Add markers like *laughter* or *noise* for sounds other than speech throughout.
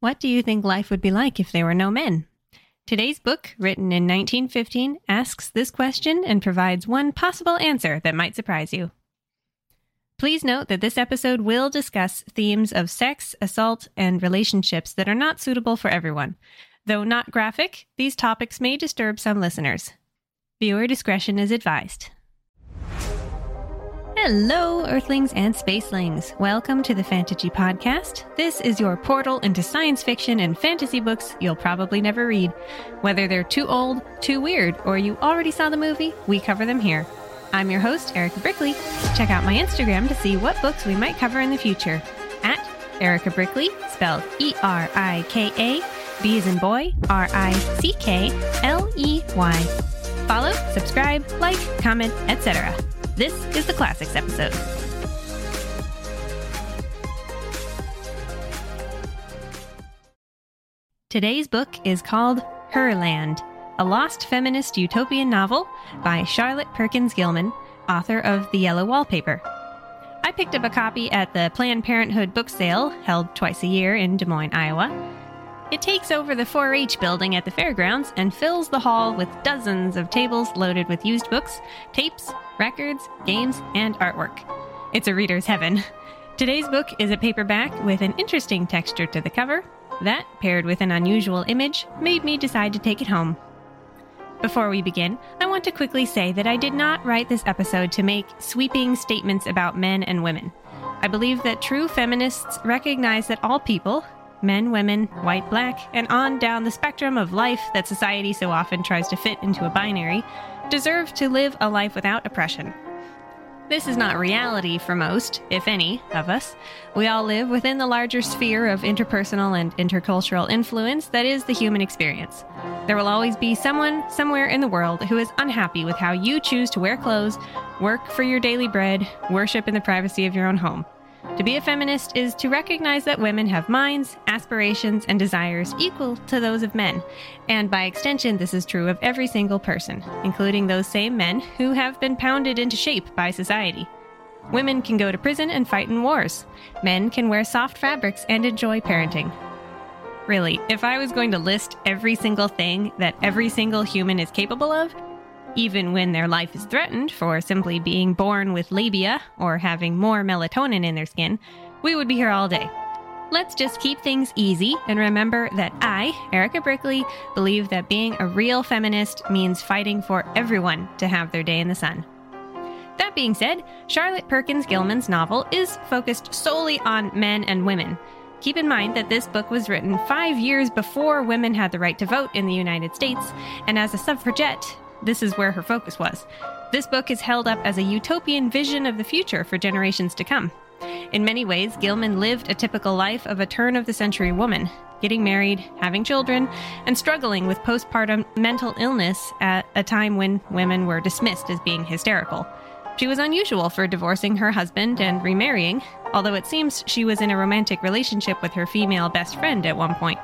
What do you think life would be like if there were no men? Today's book, written in 1915, asks this question and provides one possible answer that might surprise you. Please note that this episode will discuss themes of sex, assault, and relationships that are not suitable for everyone. Though not graphic, these topics may disturb some listeners. Viewer discretion is advised. Hello, Earthlings and Spacelings. Welcome to the Fantasy Podcast. This is your portal into science fiction and fantasy books you'll probably never read. Whether they're too old, too weird, or you already saw the movie, we cover them here. I'm your host, Erika Brickley. Check out my Instagram to see what books we might cover in the future. At Erika Brickley, spelled E R I K A, B as in boy, R I C K L E Y. Follow, subscribe, like, comment, etc. This is the Classics episode. Today's book is called Herland, a lost feminist utopian novel by Charlotte Perkins Gilman, author of The Yellow Wallpaper. I picked up a copy at the Planned Parenthood book sale held twice a year in Des Moines, Iowa. It takes over the 4 H building at the fairgrounds and fills the hall with dozens of tables loaded with used books, tapes, records, games, and artwork. It's a reader's heaven. Today's book is a paperback with an interesting texture to the cover. That, paired with an unusual image, made me decide to take it home. Before we begin, I want to quickly say that I did not write this episode to make sweeping statements about men and women. I believe that true feminists recognize that all people, men, women, white, black, and on down the spectrum of life that society so often tries to fit into a binary, deserve to live a life without oppression. This is not reality for most, if any, of us. We all live within the larger sphere of interpersonal and intercultural influence that is the human experience. There will always be someone somewhere in the world who is unhappy with how you choose to wear clothes, work for your daily bread, worship in the privacy of your own home. To be a feminist is to recognize that women have minds, aspirations, and desires equal to those of men. And by extension, this is true of every single person, including those same men who have been pounded into shape by society. Women can go to prison and fight in wars. Men can wear soft fabrics and enjoy parenting. Really, if I was going to list every single thing that every single human is capable of, even when their life is threatened for simply being born with labia or having more melatonin in their skin, we would be here all day. Let's just keep things easy and remember that I, Erika Brickley, believe that being a real feminist means fighting for everyone to have their day in the sun. That being said, Charlotte Perkins Gilman's novel is focused solely on men and women. Keep in mind that this book was written five years before women had the right to vote in the United States, and as a suffragette, this is where her focus was. This book is held up as a utopian vision of the future for generations to come. In many ways, Gilman lived a typical life of a turn of the century woman, getting married, having children, and struggling with postpartum mental illness at a time when women were dismissed as being hysterical. She was unusual for divorcing her husband and remarrying, although it seems she was in a romantic relationship with her female best friend at one point.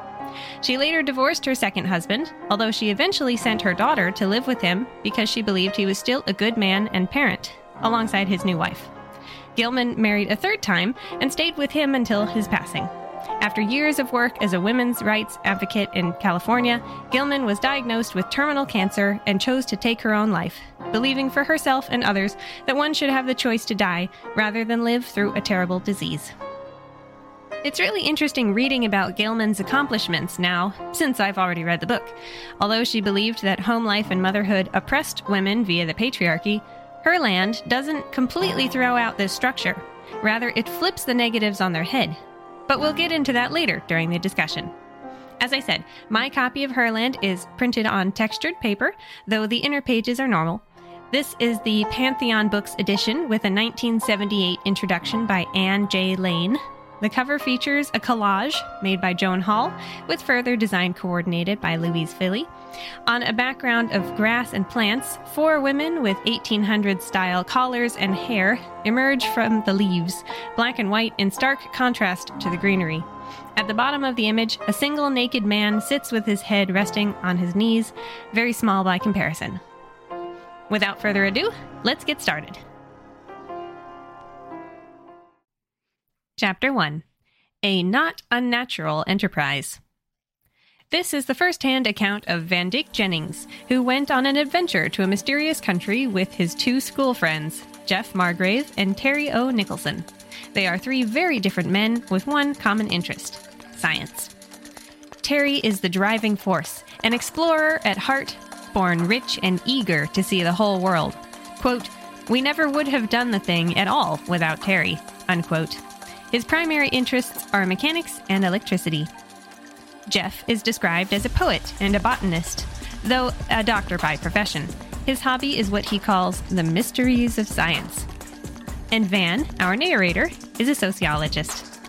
She later divorced her second husband, although she eventually sent her daughter to live with him because she believed he was still a good man and parent, alongside his new wife. Gilman married a third time and stayed with him until his passing. After years of work as a women's rights advocate in California, Gilman was diagnosed with terminal cancer and chose to take her own life, believing for herself and others that one should have the choice to die rather than live through a terrible disease. It's really interesting reading about Gilman's accomplishments now, since I've already read the book. Although she believed that home life and motherhood oppressed women via the patriarchy, Herland doesn't completely throw out this structure. Rather, it flips the negatives on their head. But we'll get into that later during the discussion. As I said, my copy of Herland is printed on textured paper, though the inner pages are normal. This is the Pantheon Books edition with a 1978 introduction by Ann J. Lane, the cover features a collage made by Joan Hall, with further design coordinated by Louise Fili. On a background of grass and plants, four women with 1800 style collars and hair emerge from the leaves, black and white in stark contrast to the greenery. At the bottom of the image, a single naked man sits with his head resting on his knees, very small by comparison. Without further ado, let's get started. Chapter 1 a not unnatural enterprise. This is the first hand account of Vandyck Jennings, who went on an adventure to a mysterious country with his two school friends, Jeff Margrave and Terry O. Nicholson. They are three very different men with one common interest science. Terry is the driving force, an explorer at heart, born rich and eager to see the whole world. Quote, We never would have done the thing at all without Terry. Unquote. His primary interests are mechanics and electricity. Jeff is described as a poet and a botanist, though a doctor by profession. His hobby is what he calls the mysteries of science. And Van, our narrator, is a sociologist.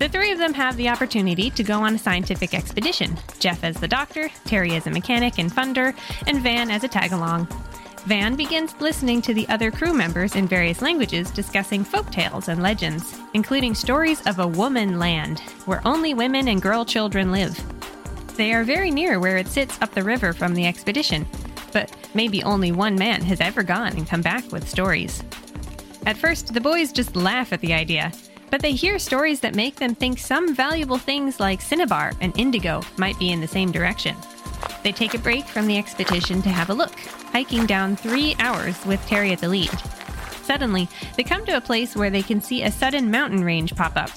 The three of them have the opportunity to go on a scientific expedition Jeff as the doctor, Terry as a mechanic and funder, and Van as a tag along. Van begins listening to the other crew members in various languages discussing folk tales and legends, including stories of a woman land where only women and girl children live. They are very near where it sits up the river from the expedition, but maybe only one man has ever gone and come back with stories. At first, the boys just laugh at the idea, but they hear stories that make them think some valuable things like cinnabar and indigo might be in the same direction. They take a break from the expedition to have a look, hiking down three hours with Terry at the lead. Suddenly, they come to a place where they can see a sudden mountain range pop up.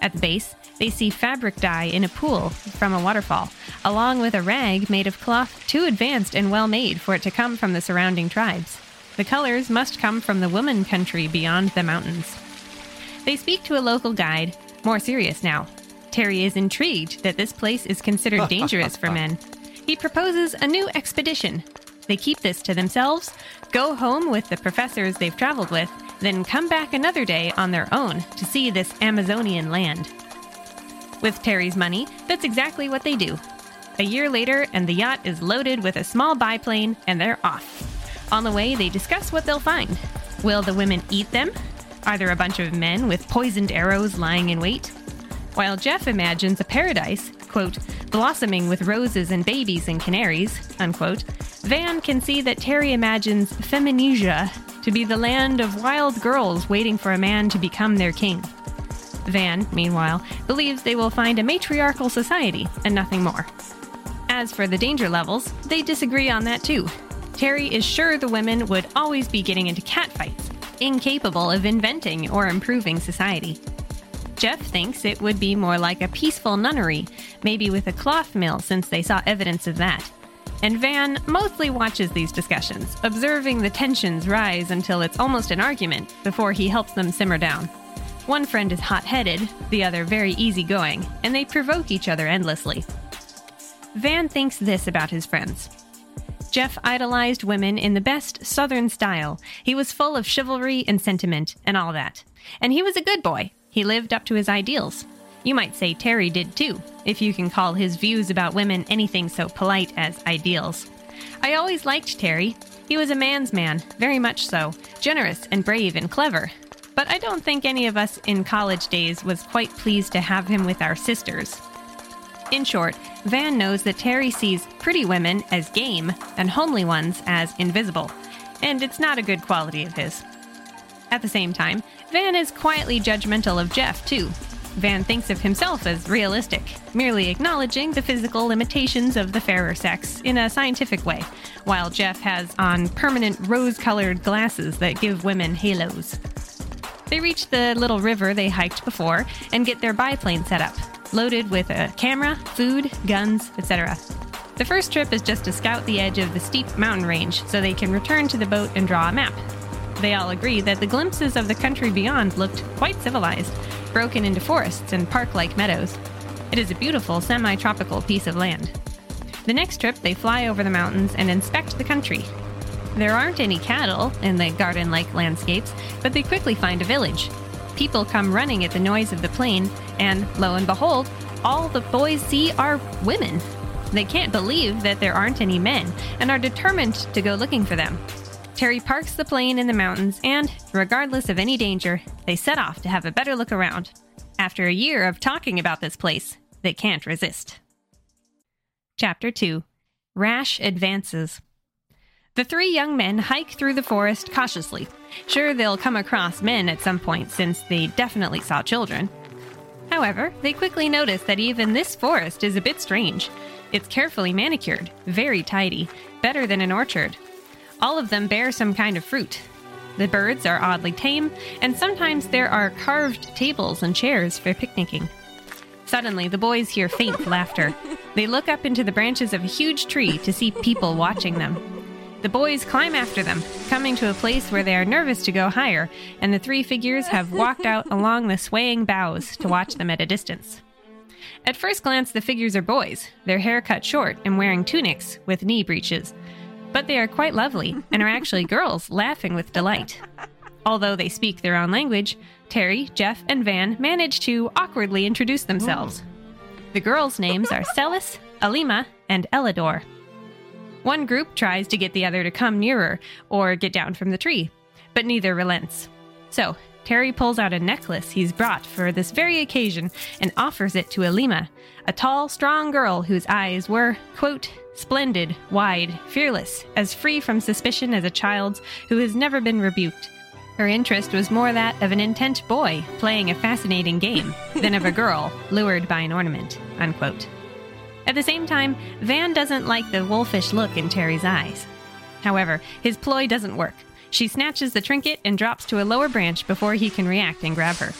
At the base, they see fabric dye in a pool from a waterfall, along with a rag made of cloth too advanced and well made for it to come from the surrounding tribes. The colors must come from the woman country beyond the mountains. They speak to a local guide, more serious now. Terry is intrigued that this place is considered dangerous for *laughs* men. He proposes a new expedition. They keep this to themselves, go home with the professors they've traveled with, then come back another day on their own to see this Amazonian land. With Terry's money, that's exactly what they do. A year later, and the yacht is loaded with a small biplane, and they're off. On the way, they discuss what they'll find. Will the women eat them? Are there a bunch of men with poisoned arrows lying in wait? While Jeff imagines a paradise, quote, blossoming with roses and babies and canaries, unquote, Van can see that Terry imagines Feminisia to be the land of wild girls waiting for a man to become their king. Van, meanwhile, believes they will find a matriarchal society and nothing more. As for the danger levels, they disagree on that too. Terry is sure the women would always be getting into catfights, incapable of inventing or improving society. Jeff thinks it would be more like a peaceful nunnery, maybe with a cloth mill since they saw evidence of that. And Van mostly watches these discussions, observing the tensions rise until it's almost an argument before he helps them simmer down. One friend is hot headed, the other very easygoing, and they provoke each other endlessly. Van thinks this about his friends. Jeff idolized women in the best Southern style. He was full of chivalry and sentiment and all that. And he was a good boy. He lived up to his ideals. You might say Terry did too, if you can call his views about women anything so polite as ideals. I always liked Terry. He was a man's man, very much so, generous and brave and clever. But I don't think any of us in college days was quite pleased to have him with our sisters. In short, Van knows that Terry sees pretty women as game and homely ones as invisible, and it's not a good quality of his. At the same time, Van is quietly judgmental of Jeff, too. Van thinks of himself as realistic, merely acknowledging the physical limitations of the fairer sex in a scientific way, while Jeff has on permanent rose colored glasses that give women halos. They reach the little river they hiked before and get their biplane set up, loaded with a camera, food, guns, etc. The first trip is just to scout the edge of the steep mountain range so they can return to the boat and draw a map. They all agree that the glimpses of the country beyond looked quite civilized, broken into forests and park like meadows. It is a beautiful semi tropical piece of land. The next trip, they fly over the mountains and inspect the country. There aren't any cattle in the garden like landscapes, but they quickly find a village. People come running at the noise of the plane, and lo and behold, all the boys see are women. They can't believe that there aren't any men and are determined to go looking for them. Terry parks the plane in the mountains, and, regardless of any danger, they set off to have a better look around. After a year of talking about this place, they can't resist. Chapter 2 Rash Advances The three young men hike through the forest cautiously. Sure, they'll come across men at some point since they definitely saw children. However, they quickly notice that even this forest is a bit strange. It's carefully manicured, very tidy, better than an orchard. All of them bear some kind of fruit. The birds are oddly tame, and sometimes there are carved tables and chairs for picnicking. Suddenly, the boys hear faint laughter. They look up into the branches of a huge tree to see people watching them. The boys climb after them, coming to a place where they are nervous to go higher, and the three figures have walked out *laughs* along the swaying boughs to watch them at a distance. At first glance, the figures are boys, their hair cut short and wearing tunics with knee breeches. But they are quite lovely and are actually *laughs* girls laughing with delight. Although they speak their own language, Terry, Jeff, and Van manage to awkwardly introduce themselves. The girls' names are *laughs* Celis, Alima, and Ellador. One group tries to get the other to come nearer or get down from the tree, but neither relents. So, Terry pulls out a necklace he's brought for this very occasion and offers it to Alima, a tall, strong girl whose eyes were, quote, splendid, wide, fearless, as free from suspicion as a child's who has never been rebuked. Her interest was more that of an intent boy playing a fascinating game than of a girl *laughs* lured by an ornament, unquote. At the same time, Van doesn't like the wolfish look in Terry's eyes. However, his ploy doesn't work. She snatches the trinket and drops to a lower branch before he can react and grab her.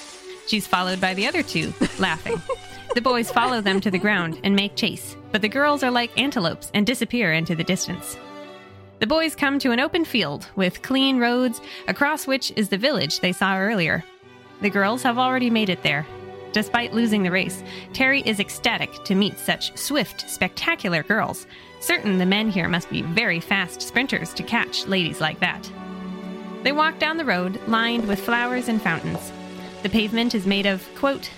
She's followed by the other two, laughing. *laughs* The boys follow them to the ground and make chase, but the girls are like antelopes and disappear into the distance. The boys come to an open field with clean roads, across which is the village they saw earlier. The girls have already made it there, Despite losing the race, Terry is ecstatic to meet such swift, spectacular girls. Certain the men here must be very fast sprinters to catch ladies like that. They walk down the road, lined with flowers and fountains. The pavement is made of, quote,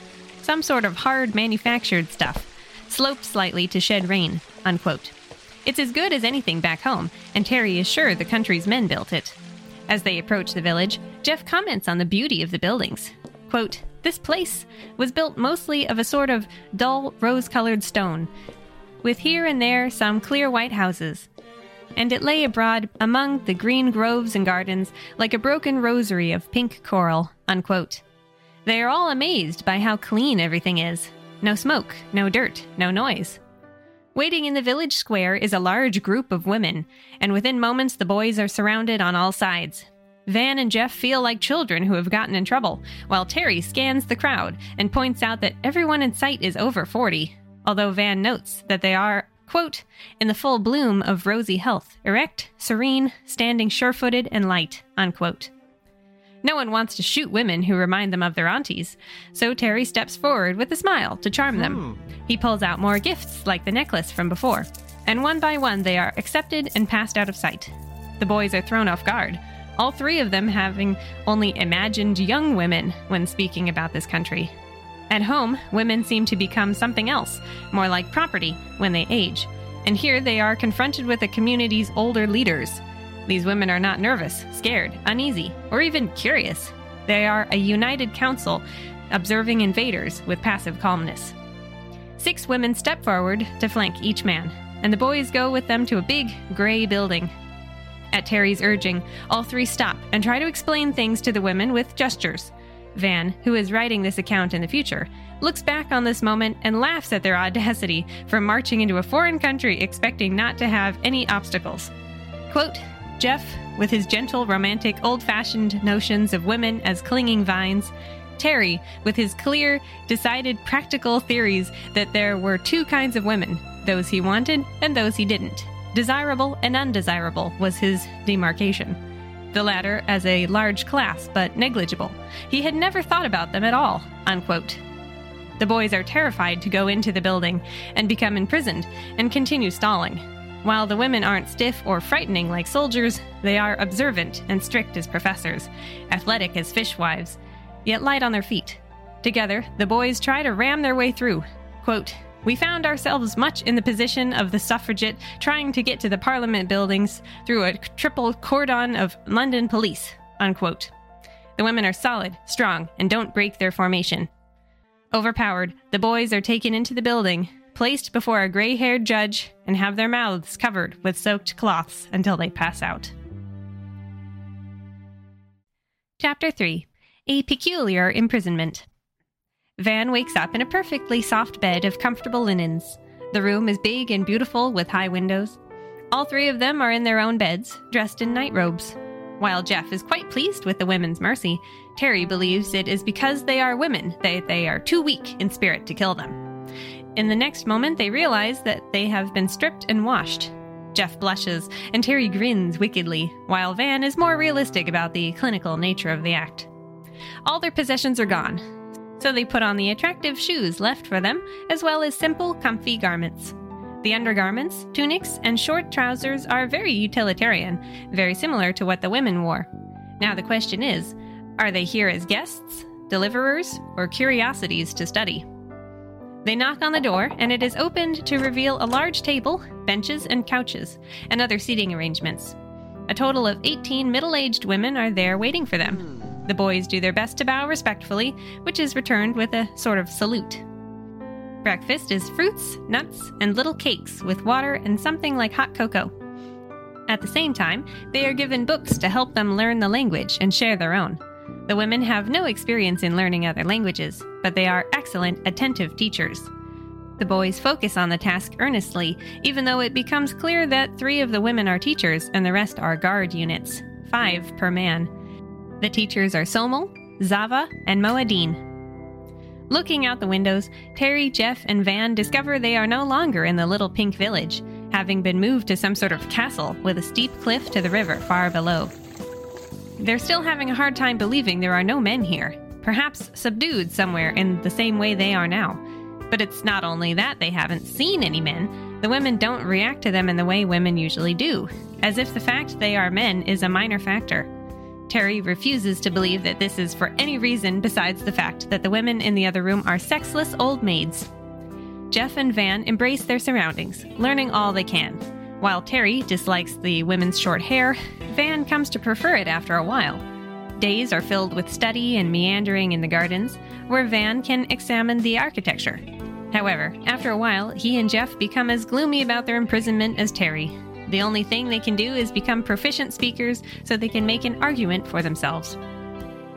some sort of hard manufactured stuff, sloped slightly to shed rain, unquote. It's as good as anything back home, and Terry is sure the country's men built it. As they approach the village, Jeff comments on the beauty of the buildings. Quote, this place was built mostly of a sort of dull rose colored stone, with here and there some clear white houses. And it lay abroad among the green groves and gardens like a broken rosary of pink coral. Unquote. They are all amazed by how clean everything is. No smoke, no dirt, no noise. Waiting in the village square is a large group of women, and within moments the boys are surrounded on all sides. Van and Jeff feel like children who have gotten in trouble, while Terry scans the crowd and points out that everyone in sight is over 40, although Van notes that they are, quote, in the full bloom of rosy health, erect, serene, standing sure footed and light, unquote. No one wants to shoot women who remind them of their aunties, so Terry steps forward with a smile to charm them. Hmm. He pulls out more gifts, like the necklace from before, and one by one they are accepted and passed out of sight. The boys are thrown off guard all three of them having only imagined young women when speaking about this country. At home, women seem to become something else, more like property, when they age. And here they are confronted with the community's older leaders. These women are not nervous, scared, uneasy, or even curious. They are a united council, observing invaders with passive calmness. Six women step forward to flank each man, and the boys go with them to a big, gray building at Terry's urging, all three stop and try to explain things to the women with gestures. Van, who is writing this account in the future, looks back on this moment and laughs at their audacity for marching into a foreign country expecting not to have any obstacles. Quote, Jeff, with his gentle, romantic, old fashioned notions of women as clinging vines, Terry, with his clear, decided, practical theories that there were two kinds of women those he wanted and those he didn't. Desirable and undesirable was his demarcation. The latter as a large class, but negligible. He had never thought about them at all. Unquote. The boys are terrified to go into the building and become imprisoned and continue stalling. While the women aren't stiff or frightening like soldiers, they are observant and strict as professors, athletic as fishwives, yet light on their feet. Together, the boys try to ram their way through. Quote, we found ourselves much in the position of the suffragette trying to get to the Parliament buildings through a triple cordon of London police. Unquote. The women are solid, strong, and don't break their formation. Overpowered, the boys are taken into the building, placed before a gray haired judge, and have their mouths covered with soaked cloths until they pass out. Chapter 3 A Peculiar Imprisonment Van wakes up in a perfectly soft bed of comfortable linens. The room is big and beautiful with high windows. All three of them are in their own beds, dressed in night robes. While Jeff is quite pleased with the women's mercy, Terry believes it is because they are women, they, they are too weak in spirit to kill them. In the next moment, they realize that they have been stripped and washed. Jeff blushes, and Terry grins wickedly, while Van is more realistic about the clinical nature of the act. All their possessions are gone, so they put on the attractive shoes left for them, as well as simple, comfy garments. The undergarments, tunics, and short trousers are very utilitarian, very similar to what the women wore. Now the question is are they here as guests, deliverers, or curiosities to study? They knock on the door, and it is opened to reveal a large table, benches, and couches, and other seating arrangements. A total of 18 middle aged women are there waiting for them. The boys do their best to bow respectfully, which is returned with a sort of salute. Breakfast is fruits, nuts, and little cakes with water and something like hot cocoa. At the same time, they are given books to help them learn the language and share their own. The women have no experience in learning other languages, but they are excellent, attentive teachers. The boys focus on the task earnestly, even though it becomes clear that three of the women are teachers and the rest are guard units, five per man. The teachers are Somel, Zava, and Moadine. Looking out the windows, Terry, Jeff, and Van discover they are no longer in the little pink village, having been moved to some sort of castle with a steep cliff to the river far below. They're still having a hard time believing there are no men here, perhaps subdued somewhere in the same way they are now. But it's not only that they haven't seen any men, the women don't react to them in the way women usually do, as if the fact they are men is a minor factor. Terry refuses to believe that this is for any reason besides the fact that the women in the other room are sexless old maids. Jeff and Van embrace their surroundings, learning all they can. While Terry dislikes the women's short hair, Van comes to prefer it after a while. Days are filled with study and meandering in the gardens, where Van can examine the architecture. However, after a while, he and Jeff become as gloomy about their imprisonment as Terry. The only thing they can do is become proficient speakers so they can make an argument for themselves.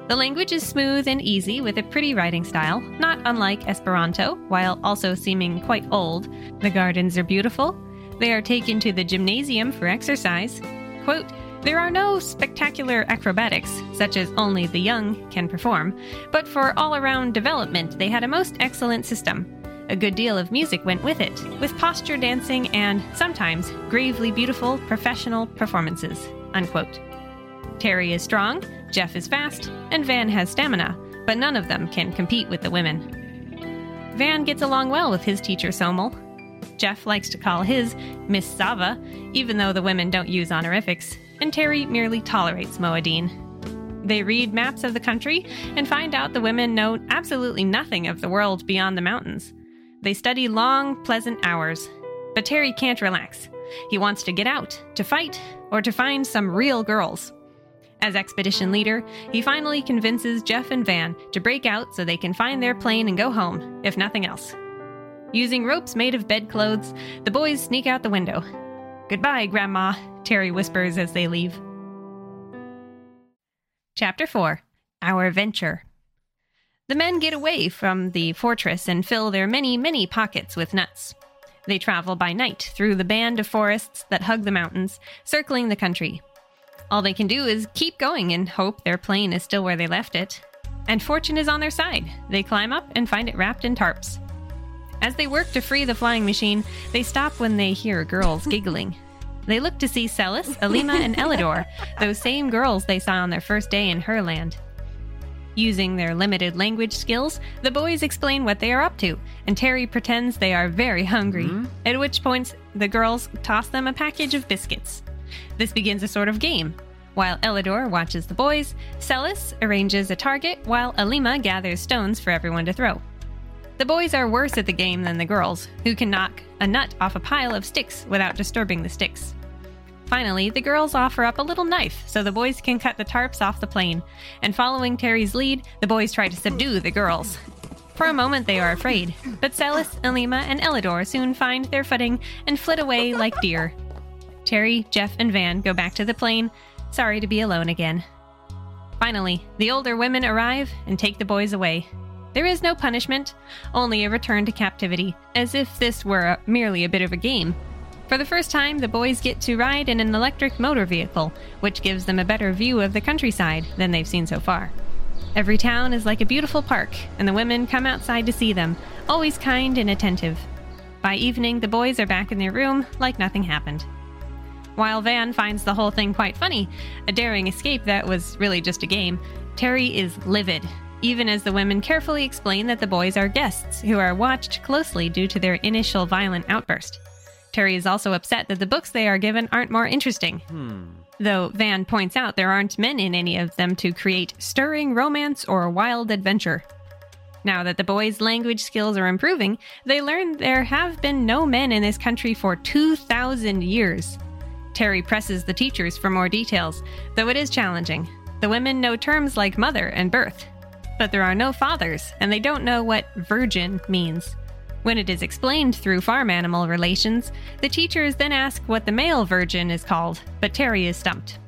The language is smooth and easy with a pretty writing style, not unlike Esperanto, while also seeming quite old. The gardens are beautiful, they are taken to the gymnasium for exercise. Quote, there are no spectacular acrobatics, such as only the young can perform, but for all around development, they had a most excellent system. A good deal of music went with it, with posture dancing and, sometimes, gravely beautiful professional performances. Unquote. Terry is strong, Jeff is fast, and Van has stamina, but none of them can compete with the women. Van gets along well with his teacher Somel, Jeff likes to call his Miss Zava, even though the women don't use honorifics, and Terry merely tolerates Moadine. They read maps of the country and find out the women know absolutely nothing of the world beyond the mountains. They study long, pleasant hours. But Terry can't relax. He wants to get out, to fight, or to find some real girls. As expedition leader, he finally convinces Jeff and Van to break out so they can find their plane and go home, if nothing else. Using ropes made of bedclothes, the boys sneak out the window. Goodbye, Grandma, Terry whispers as they leave. Chapter 4 Our Venture The men get away from the fortress and fill their many, many pockets with nuts. They travel by night through the band of forests that hug the mountains, circling the country. All they can do is keep going and hope their plane is still where they left it. And fortune is on their side. They climb up and find it wrapped in tarps. As they work to free the flying machine, they stop when they hear girls *laughs* giggling. They look to see Celis, Alima, and *laughs* Ellador, those same girls they saw on their first day in Herland. Using their limited language skills, the boys explain what they are up to, and Terry pretends they are very hungry, mm-hmm. at which point the girls toss them a package of biscuits. This begins a sort of game. While Ellador watches the boys, Celis arranges a target while Alima gathers stones for everyone to throw. The boys are worse at the game than the girls, who can knock a nut off a pile of sticks without disturbing the sticks. Finally, the girls offer up a little knife so the boys can cut the tarps off the plane, and following Terry's lead, the boys try to subdue the girls. For a moment, they are afraid, but Celis, Alima, and Ellador soon find their footing and flit away like deer. Terry, Jeff, and Van go back to the plane, sorry to be alone again. Finally, the older women arrive and take the boys away. There is no punishment, only a return to captivity, as if this were a, merely a bit of a game. For the first time, the boys get to ride in an electric motor vehicle, which gives them a better view of the countryside than they've seen so far. Every town is like a beautiful park, and the women come outside to see them, always kind and attentive. By evening, the boys are back in their room like nothing happened. While Van finds the whole thing quite funny, a daring escape that was really just a game, Terry is livid, even as the women carefully explain that the boys are guests who are watched closely due to their initial violent outburst. Terry is also upset that the books they are given aren't more interesting. Hmm. Though Van points out there aren't men in any of them to create stirring romance or wild adventure. Now that the boys' language skills are improving, they learn there have been no men in this country for 2,000 years. Terry presses the teachers for more details, though it is challenging. The women know terms like mother and birth, but there are no fathers, and they don't know what virgin means. When it is explained through farm animal relations, the teachers then ask what the male virgin is called, but Terry is stumped.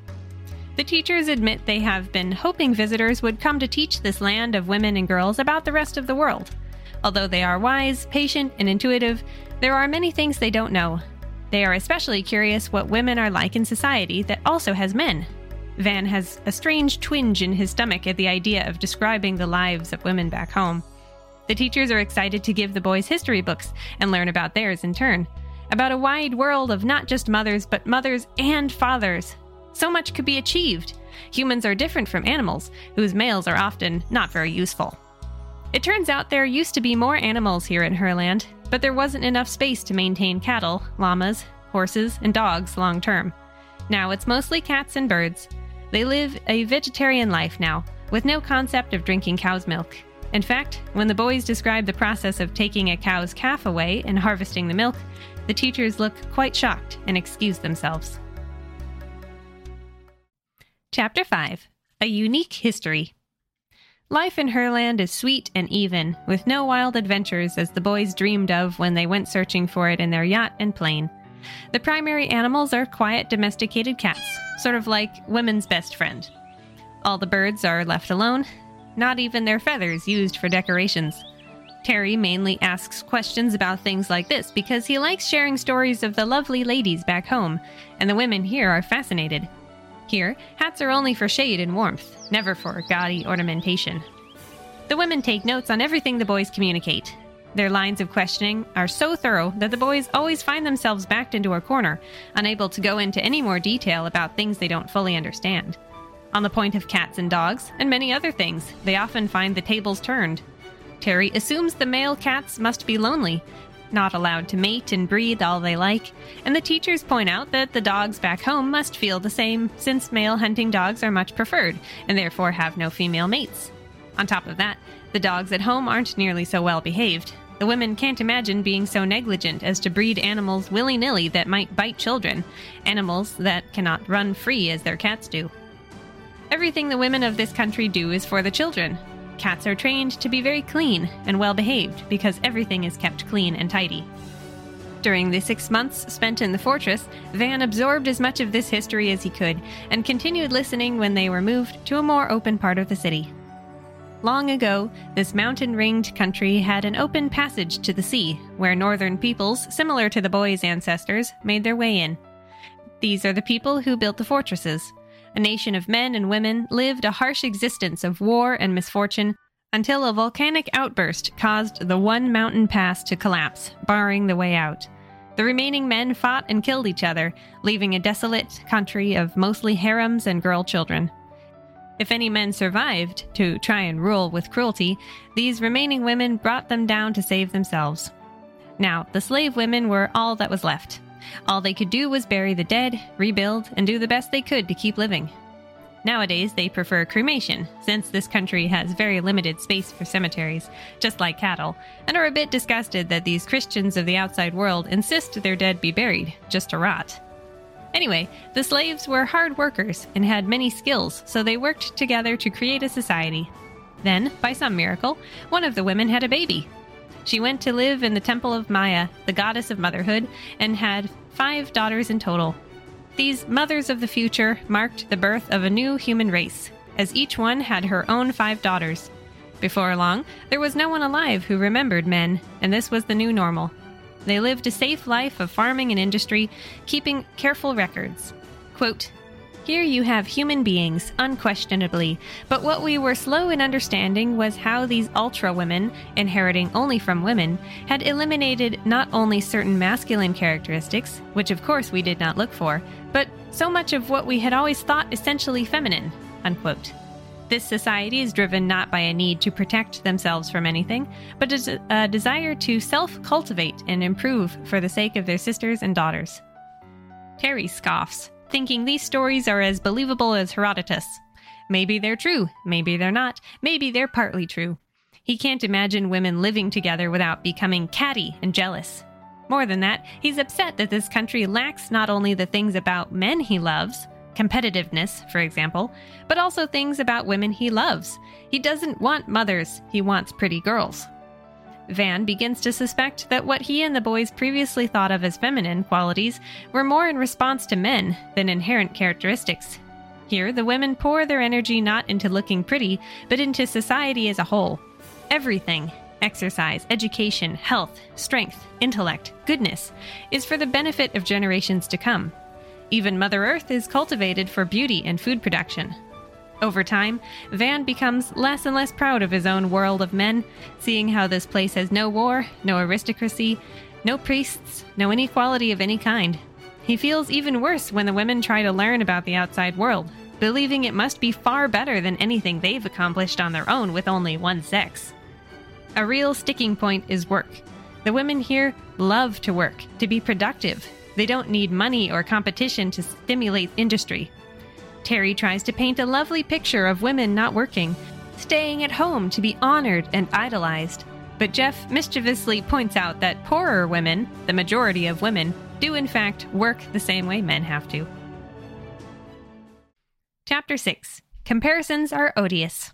The teachers admit they have been hoping visitors would come to teach this land of women and girls about the rest of the world. Although they are wise, patient, and intuitive, there are many things they don't know, they are especially curious what women are like in society that also has men. Van has a strange twinge in his stomach at the idea of describing the lives of women back home. The teachers are excited to give the boys history books and learn about theirs in turn. About a wide world of not just mothers, but mothers and fathers. So much could be achieved. Humans are different from animals, whose males are often not very useful. It turns out there used to be more animals here in Herland, but there wasn't enough space to maintain cattle, llamas, horses, and dogs long term. Now it's mostly cats and birds. They live a vegetarian life now, with no concept of drinking cow's milk. In fact, when the boys describe the process of taking a cow's calf away and harvesting the milk, the teachers look quite shocked and excuse themselves. Chapter 5 A Unique History Life in Herland is sweet and even, with no wild adventures as the boys dreamed of when they went searching for it in their yacht and plane. The primary animals are quiet domesticated cats, sort of like women's best friend. All the birds are left alone, not even their feathers used for decorations. Terry mainly asks questions about things like this because he likes sharing stories of the lovely ladies back home, and the women here are fascinated. Here, hats are only for shade and warmth, never for gaudy ornamentation. The women take notes on everything the boys communicate. Their lines of questioning are so thorough that the boys always find themselves backed into a corner, unable to go into any more detail about things they don't fully understand. On the point of cats and dogs, and many other things, they often find the tables turned. Terry assumes the male cats must be lonely, not allowed to mate and breed all they like, and the teachers point out that the dogs back home must feel the same since male hunting dogs are much preferred and therefore have no female mates. On top of that, the dogs at home aren't nearly so well behaved. The women can't imagine being so negligent as to breed animals willy nilly that might bite children, animals that cannot run free as their cats do. Everything the women of this country do is for the children, Cats are trained to be very clean and well behaved because everything is kept clean and tidy. During the six months spent in the fortress, Van absorbed as much of this history as he could and continued listening when they were moved to a more open part of the city. Long ago, this mountain ringed country had an open passage to the sea, where northern peoples, similar to the boys' ancestors, made their way in. These are the people who built the fortresses, a nation of men and women, lived a harsh existence of war and misfortune until a volcanic outburst caused the one mountain pass to collapse, barring the way out. The remaining men fought and killed each other, leaving a desolate country of mostly harems and girl children. If any men survived to try and rule with cruelty, these remaining women brought them down to save themselves. Now, the slave women were all that was left. All they could do was bury the dead, rebuild, and do the best they could to keep living. Nowadays, they prefer cremation, since this country has very limited space for cemeteries, just like cattle, and are a bit disgusted that these Christians of the outside world insist their dead be buried, just to rot. Anyway, the slaves were hard workers and had many skills, so they worked together to create a society. Then, by some miracle, one of the women had a baby, she went to live in the temple of Maya, the goddess of motherhood, and had five daughters in total. These mothers of the future marked the birth of a new human race, as each one had her own five daughters. Before long, there was no one alive who remembered men, and this was the new normal. They lived a safe life of farming and industry, keeping careful records. Quote, here you have human beings, unquestionably, but what we were slow in understanding was how these ultra women, inheriting only from women, had eliminated not only certain masculine characteristics, which of course we did not look for, but so much of what we had always thought essentially feminine. Unquote. This society is driven not by a need to protect themselves from anything, but a desire to self cultivate and improve for the sake of their sisters and daughters. Terry scoffs thinking these stories are as believable as Herodotus. Maybe they're true, maybe they're not, maybe they're partly true. He can't imagine women living together without becoming catty and jealous. More than that, he's upset that this country lacks not only the things about men he loves, competitiveness, for example, but also things about women he loves. He doesn't want mothers, he wants pretty girls. Van begins to suspect that what he and the boys previously thought of as feminine qualities were more in response to men than inherent characteristics. Here, the women pour their energy not into looking pretty, but into society as a whole. Everything exercise, education, health, strength, intellect, goodness is for the benefit of generations to come. Even Mother Earth is cultivated for beauty and food production. Over time, Van becomes less and less proud of his own world of men, seeing how this place has no war, no aristocracy, no priests, no inequality of any kind. He feels even worse when the women try to learn about the outside world, believing it must be far better than anything they've accomplished on their own with only one sex. A real sticking point is work. The women here love to work, to be productive. They don't need money or competition to stimulate industry. Terry tries to paint a lovely picture of women not working, staying at home to be honored and idolized. But Jeff mischievously points out that poorer women, the majority of women, do in fact work the same way men have to. Chapter 6 Comparisons are odious.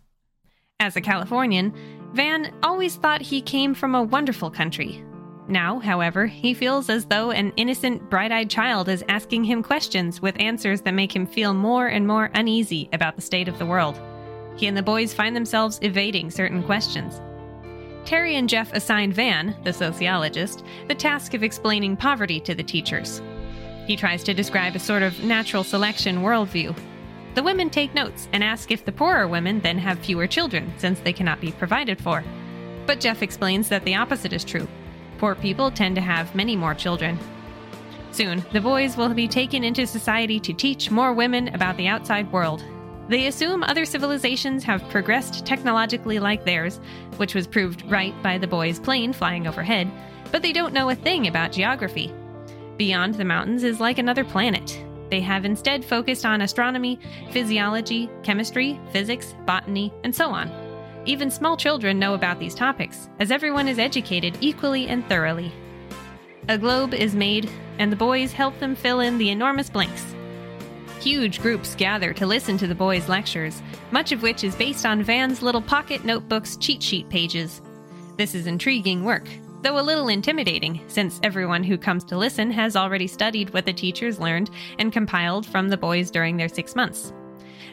As a Californian, Van always thought he came from a wonderful country, now, however, he feels as though an innocent, bright eyed child is asking him questions with answers that make him feel more and more uneasy about the state of the world. He and the boys find themselves evading certain questions. Terry and Jeff assign Van, the sociologist, the task of explaining poverty to the teachers. He tries to describe a sort of natural selection worldview. The women take notes and ask if the poorer women then have fewer children, since they cannot be provided for. But Jeff explains that the opposite is true Poor people tend to have many more children. Soon, the boys will be taken into society to teach more women about the outside world. They assume other civilizations have progressed technologically like theirs, which was proved right by the boys' plane flying overhead, but they don't know a thing about geography. Beyond the mountains is like another planet. They have instead focused on astronomy, physiology, chemistry, physics, botany, and so on. Even small children know about these topics, as everyone is educated equally and thoroughly. A globe is made, and the boys help them fill in the enormous blanks. Huge groups gather to listen to the boys' lectures, much of which is based on Van's little pocket notebook's cheat sheet pages. This is intriguing work, though a little intimidating, since everyone who comes to listen has already studied what the teachers learned and compiled from the boys during their six months.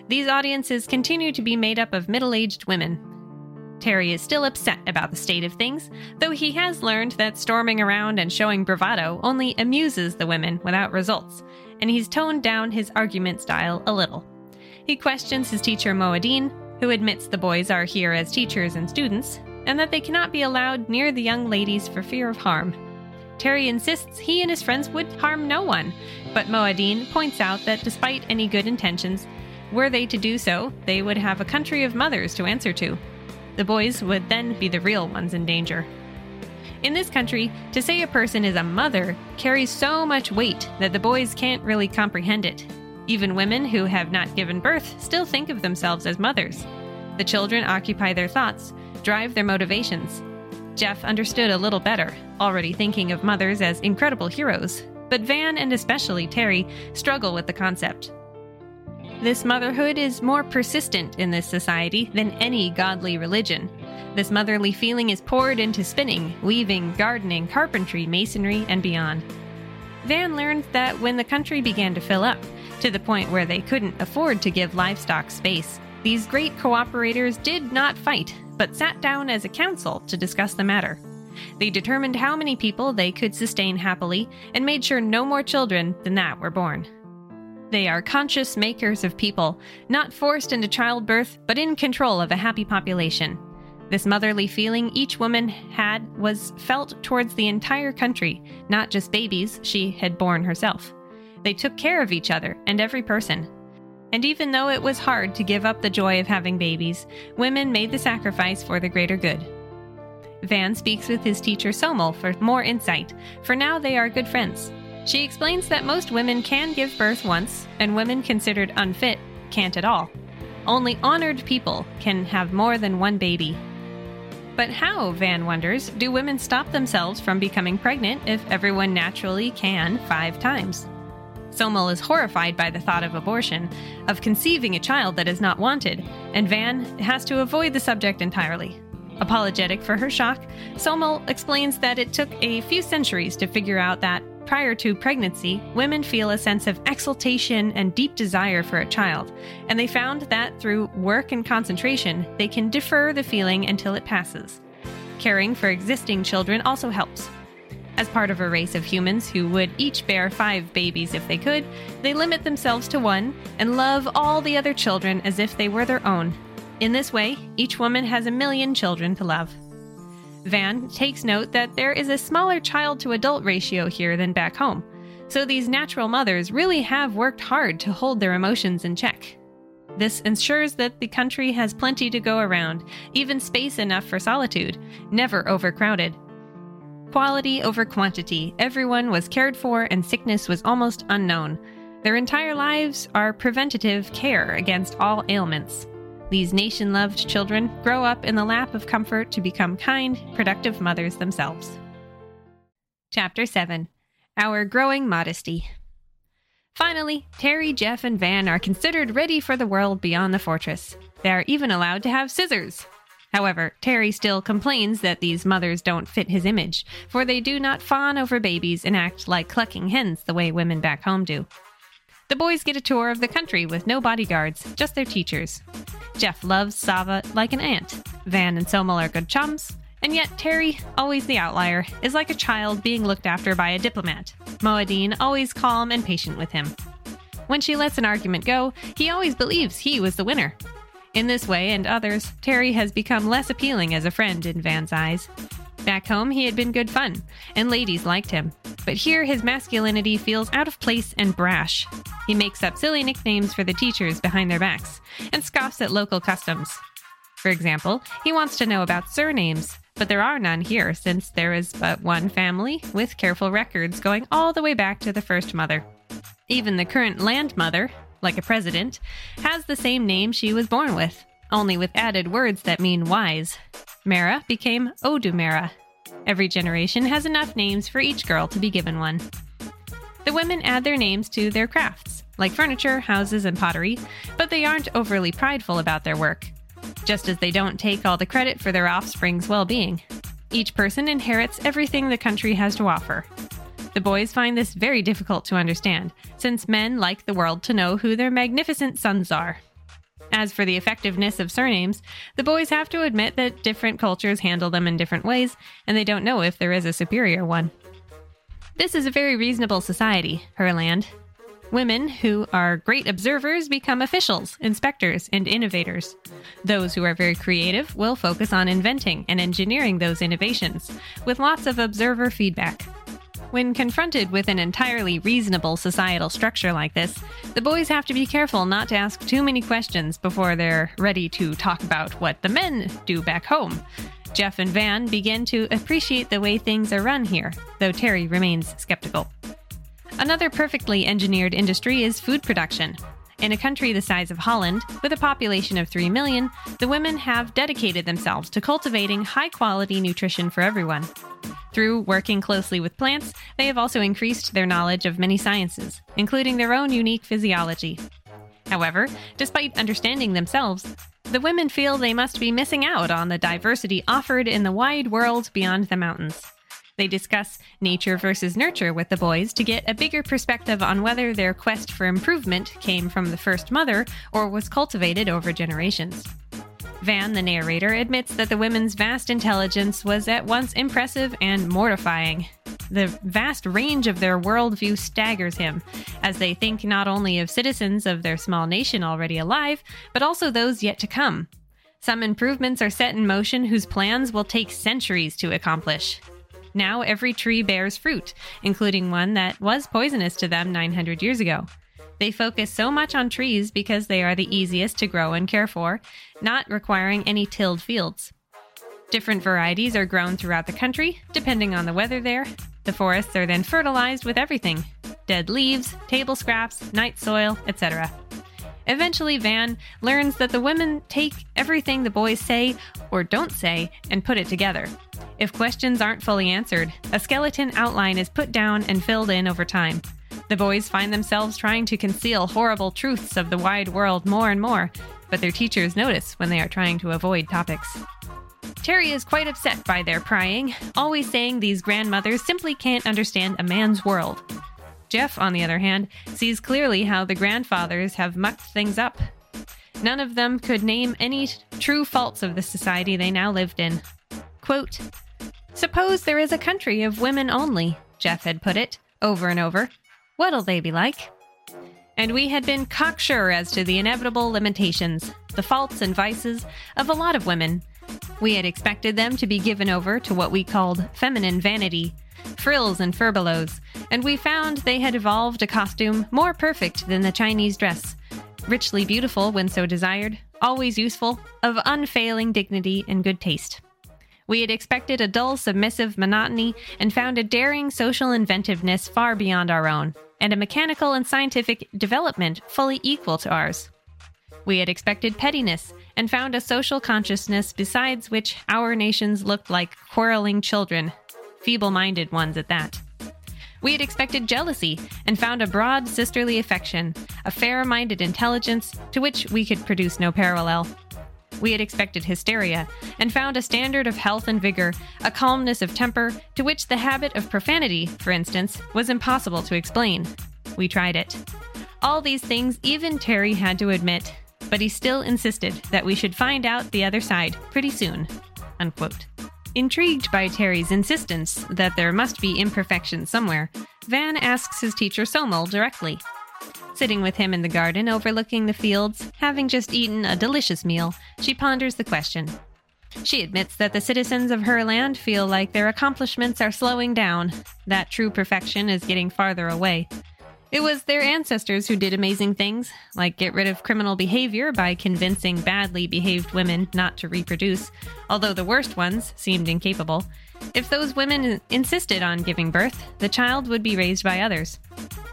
These audiences continue to be made up of middle aged women, Terry is still upset about the state of things, though he has learned that storming around and showing bravado only amuses the women without results, and he's toned down his argument style a little. He questions his teacher Moadine, who admits the boys are here as teachers and students, and that they cannot be allowed near the young ladies for fear of harm. Terry insists he and his friends would harm no one, but Moadine points out that despite any good intentions, were they to do so, they would have a country of mothers to answer to. The boys would then be the real ones in danger. In this country, to say a person is a mother carries so much weight that the boys can't really comprehend it. Even women who have not given birth still think of themselves as mothers. The children occupy their thoughts, drive their motivations. Jeff understood a little better, already thinking of mothers as incredible heroes, but Van and especially Terry struggle with the concept. This motherhood is more persistent in this society than any godly religion. This motherly feeling is poured into spinning, weaving, gardening, carpentry, masonry, and beyond. Van learned that when the country began to fill up, to the point where they couldn't afford to give livestock space, these great cooperators did not fight, but sat down as a council to discuss the matter. They determined how many people they could sustain happily and made sure no more children than that were born. They are conscious makers of people, not forced into childbirth, but in control of a happy population. This motherly feeling each woman had was felt towards the entire country, not just babies she had borne herself. They took care of each other and every person. And even though it was hard to give up the joy of having babies, women made the sacrifice for the greater good. Van speaks with his teacher Somel for more insight, for now they are good friends. She explains that most women can give birth once, and women considered unfit can't at all. Only honored people can have more than one baby. But how, Van wonders, do women stop themselves from becoming pregnant if everyone naturally can five times? Somel is horrified by the thought of abortion, of conceiving a child that is not wanted, and Van has to avoid the subject entirely. Apologetic for her shock, Somel explains that it took a few centuries to figure out that, prior to pregnancy, women feel a sense of exultation and deep desire for a child, and they found that through work and concentration, they can defer the feeling until it passes. Caring for existing children also helps. As part of a race of humans who would each bear five babies if they could, they limit themselves to one and love all the other children as if they were their own, in this way, each woman has a million children to love. Van takes note that there is a smaller child to adult ratio here than back home, so these natural mothers really have worked hard to hold their emotions in check. This ensures that the country has plenty to go around, even space enough for solitude, never overcrowded. Quality over quantity, everyone was cared for and sickness was almost unknown. Their entire lives are preventative care against all ailments. These nation loved children grow up in the lap of comfort to become kind, productive mothers themselves. Chapter 7 Our Growing Modesty. Finally, Terry, Jeff, and Van are considered ready for the world beyond the fortress. They are even allowed to have scissors. However, Terry still complains that these mothers don't fit his image, for they do not fawn over babies and act like clucking hens the way women back home do. The boys get a tour of the country with no bodyguards, just their teachers. Jeff loves Zava like an aunt. Van and Somel are good chums. And yet, Terry, always the outlier, is like a child being looked after by a diplomat. Moadine, always calm and patient with him. When she lets an argument go, he always believes he was the winner. In this way and others, Terry has become less appealing as a friend in Van's eyes. Back home, he had been good fun, and ladies liked him. But here, his masculinity feels out of place and brash. He makes up silly nicknames for the teachers behind their backs, and scoffs at local customs. For example, he wants to know about surnames, but there are none here since there is but one family with careful records going all the way back to the first mother. Even the current land mother, like a president, has the same name she was born with, only with added words that mean wise. Mara became Odumera. Every generation has enough names for each girl to be given one. The women add their names to their crafts, like furniture, houses, and pottery, but they aren't overly prideful about their work, just as they don't take all the credit for their offspring's well being. Each person inherits everything the country has to offer. The boys find this very difficult to understand, since men like the world to know who their magnificent sons are. As for the effectiveness of surnames, the boys have to admit that different cultures handle them in different ways, and they don't know if there is a superior one. This is a very reasonable society, Herland. Women who are great observers become officials, inspectors, and innovators. Those who are very creative will focus on inventing and engineering those innovations, with lots of observer feedback. When confronted with an entirely reasonable societal structure like this, the boys have to be careful not to ask too many questions before they're ready to talk about what the men do back home. Jeff and Van begin to appreciate the way things are run here, though Terry remains skeptical. Another perfectly engineered industry is food production. In a country the size of Holland, with a population of 3 million, the women have dedicated themselves to cultivating high quality nutrition for everyone. Through working closely with plants, they have also increased their knowledge of many sciences, including their own unique physiology. However, despite understanding themselves, the women feel they must be missing out on the diversity offered in the wide world beyond the mountains. They discuss nature versus nurture with the boys to get a bigger perspective on whether their quest for improvement came from the first mother or was cultivated over generations. Van, the narrator, admits that the women's vast intelligence was at once impressive and mortifying. The vast range of their worldview staggers him, as they think not only of citizens of their small nation already alive, but also those yet to come. Some improvements are set in motion whose plans will take centuries to accomplish. Now every tree bears fruit, including one that was poisonous to them 900 years ago. They focus so much on trees because they are the easiest to grow and care for, not requiring any tilled fields. Different varieties are grown throughout the country, depending on the weather there. The forests are then fertilized with everything dead leaves, table scraps, night soil, etc. Eventually, Van learns that the women take everything the boys say or don't say and put it together. If questions aren't fully answered, a skeleton outline is put down and filled in over time. The boys find themselves trying to conceal horrible truths of the wide world more and more, but their teachers notice when they are trying to avoid topics. Terry is quite upset by their prying, always saying these grandmothers simply can't understand a man's world. Jeff, on the other hand, sees clearly how the grandfathers have mucked things up. None of them could name any true faults of the society they now lived in. Quote, Suppose there is a country of women only, Jeff had put it, over and over. What'll they be like? And we had been cocksure as to the inevitable limitations, the faults and vices of a lot of women. We had expected them to be given over to what we called feminine vanity, frills and furbelows, and we found they had evolved a costume more perfect than the Chinese dress, richly beautiful when so desired, always useful, of unfailing dignity and good taste. We had expected a dull, submissive monotony and found a daring social inventiveness far beyond our own, and a mechanical and scientific development fully equal to ours. We had expected pettiness and found a social consciousness besides which our nations looked like quarreling children, feeble minded ones at that. We had expected jealousy and found a broad sisterly affection, a fair minded intelligence to which we could produce no parallel. We had expected hysteria, and found a standard of health and vigor, a calmness of temper, to which the habit of profanity, for instance, was impossible to explain. We tried it. All these things even Terry had to admit, but he still insisted that we should find out the other side pretty soon. Unquote. Intrigued by Terry's insistence that there must be imperfection somewhere, Van asks his teacher Somel directly Sitting with him in the garden overlooking the fields, having just eaten a delicious meal, she ponders the question. She admits that the citizens of her land feel like their accomplishments are slowing down, that true perfection is getting farther away. It was their ancestors who did amazing things, like get rid of criminal behavior by convincing badly behaved women not to reproduce, although the worst ones seemed incapable. If those women insisted on giving birth, the child would be raised by others.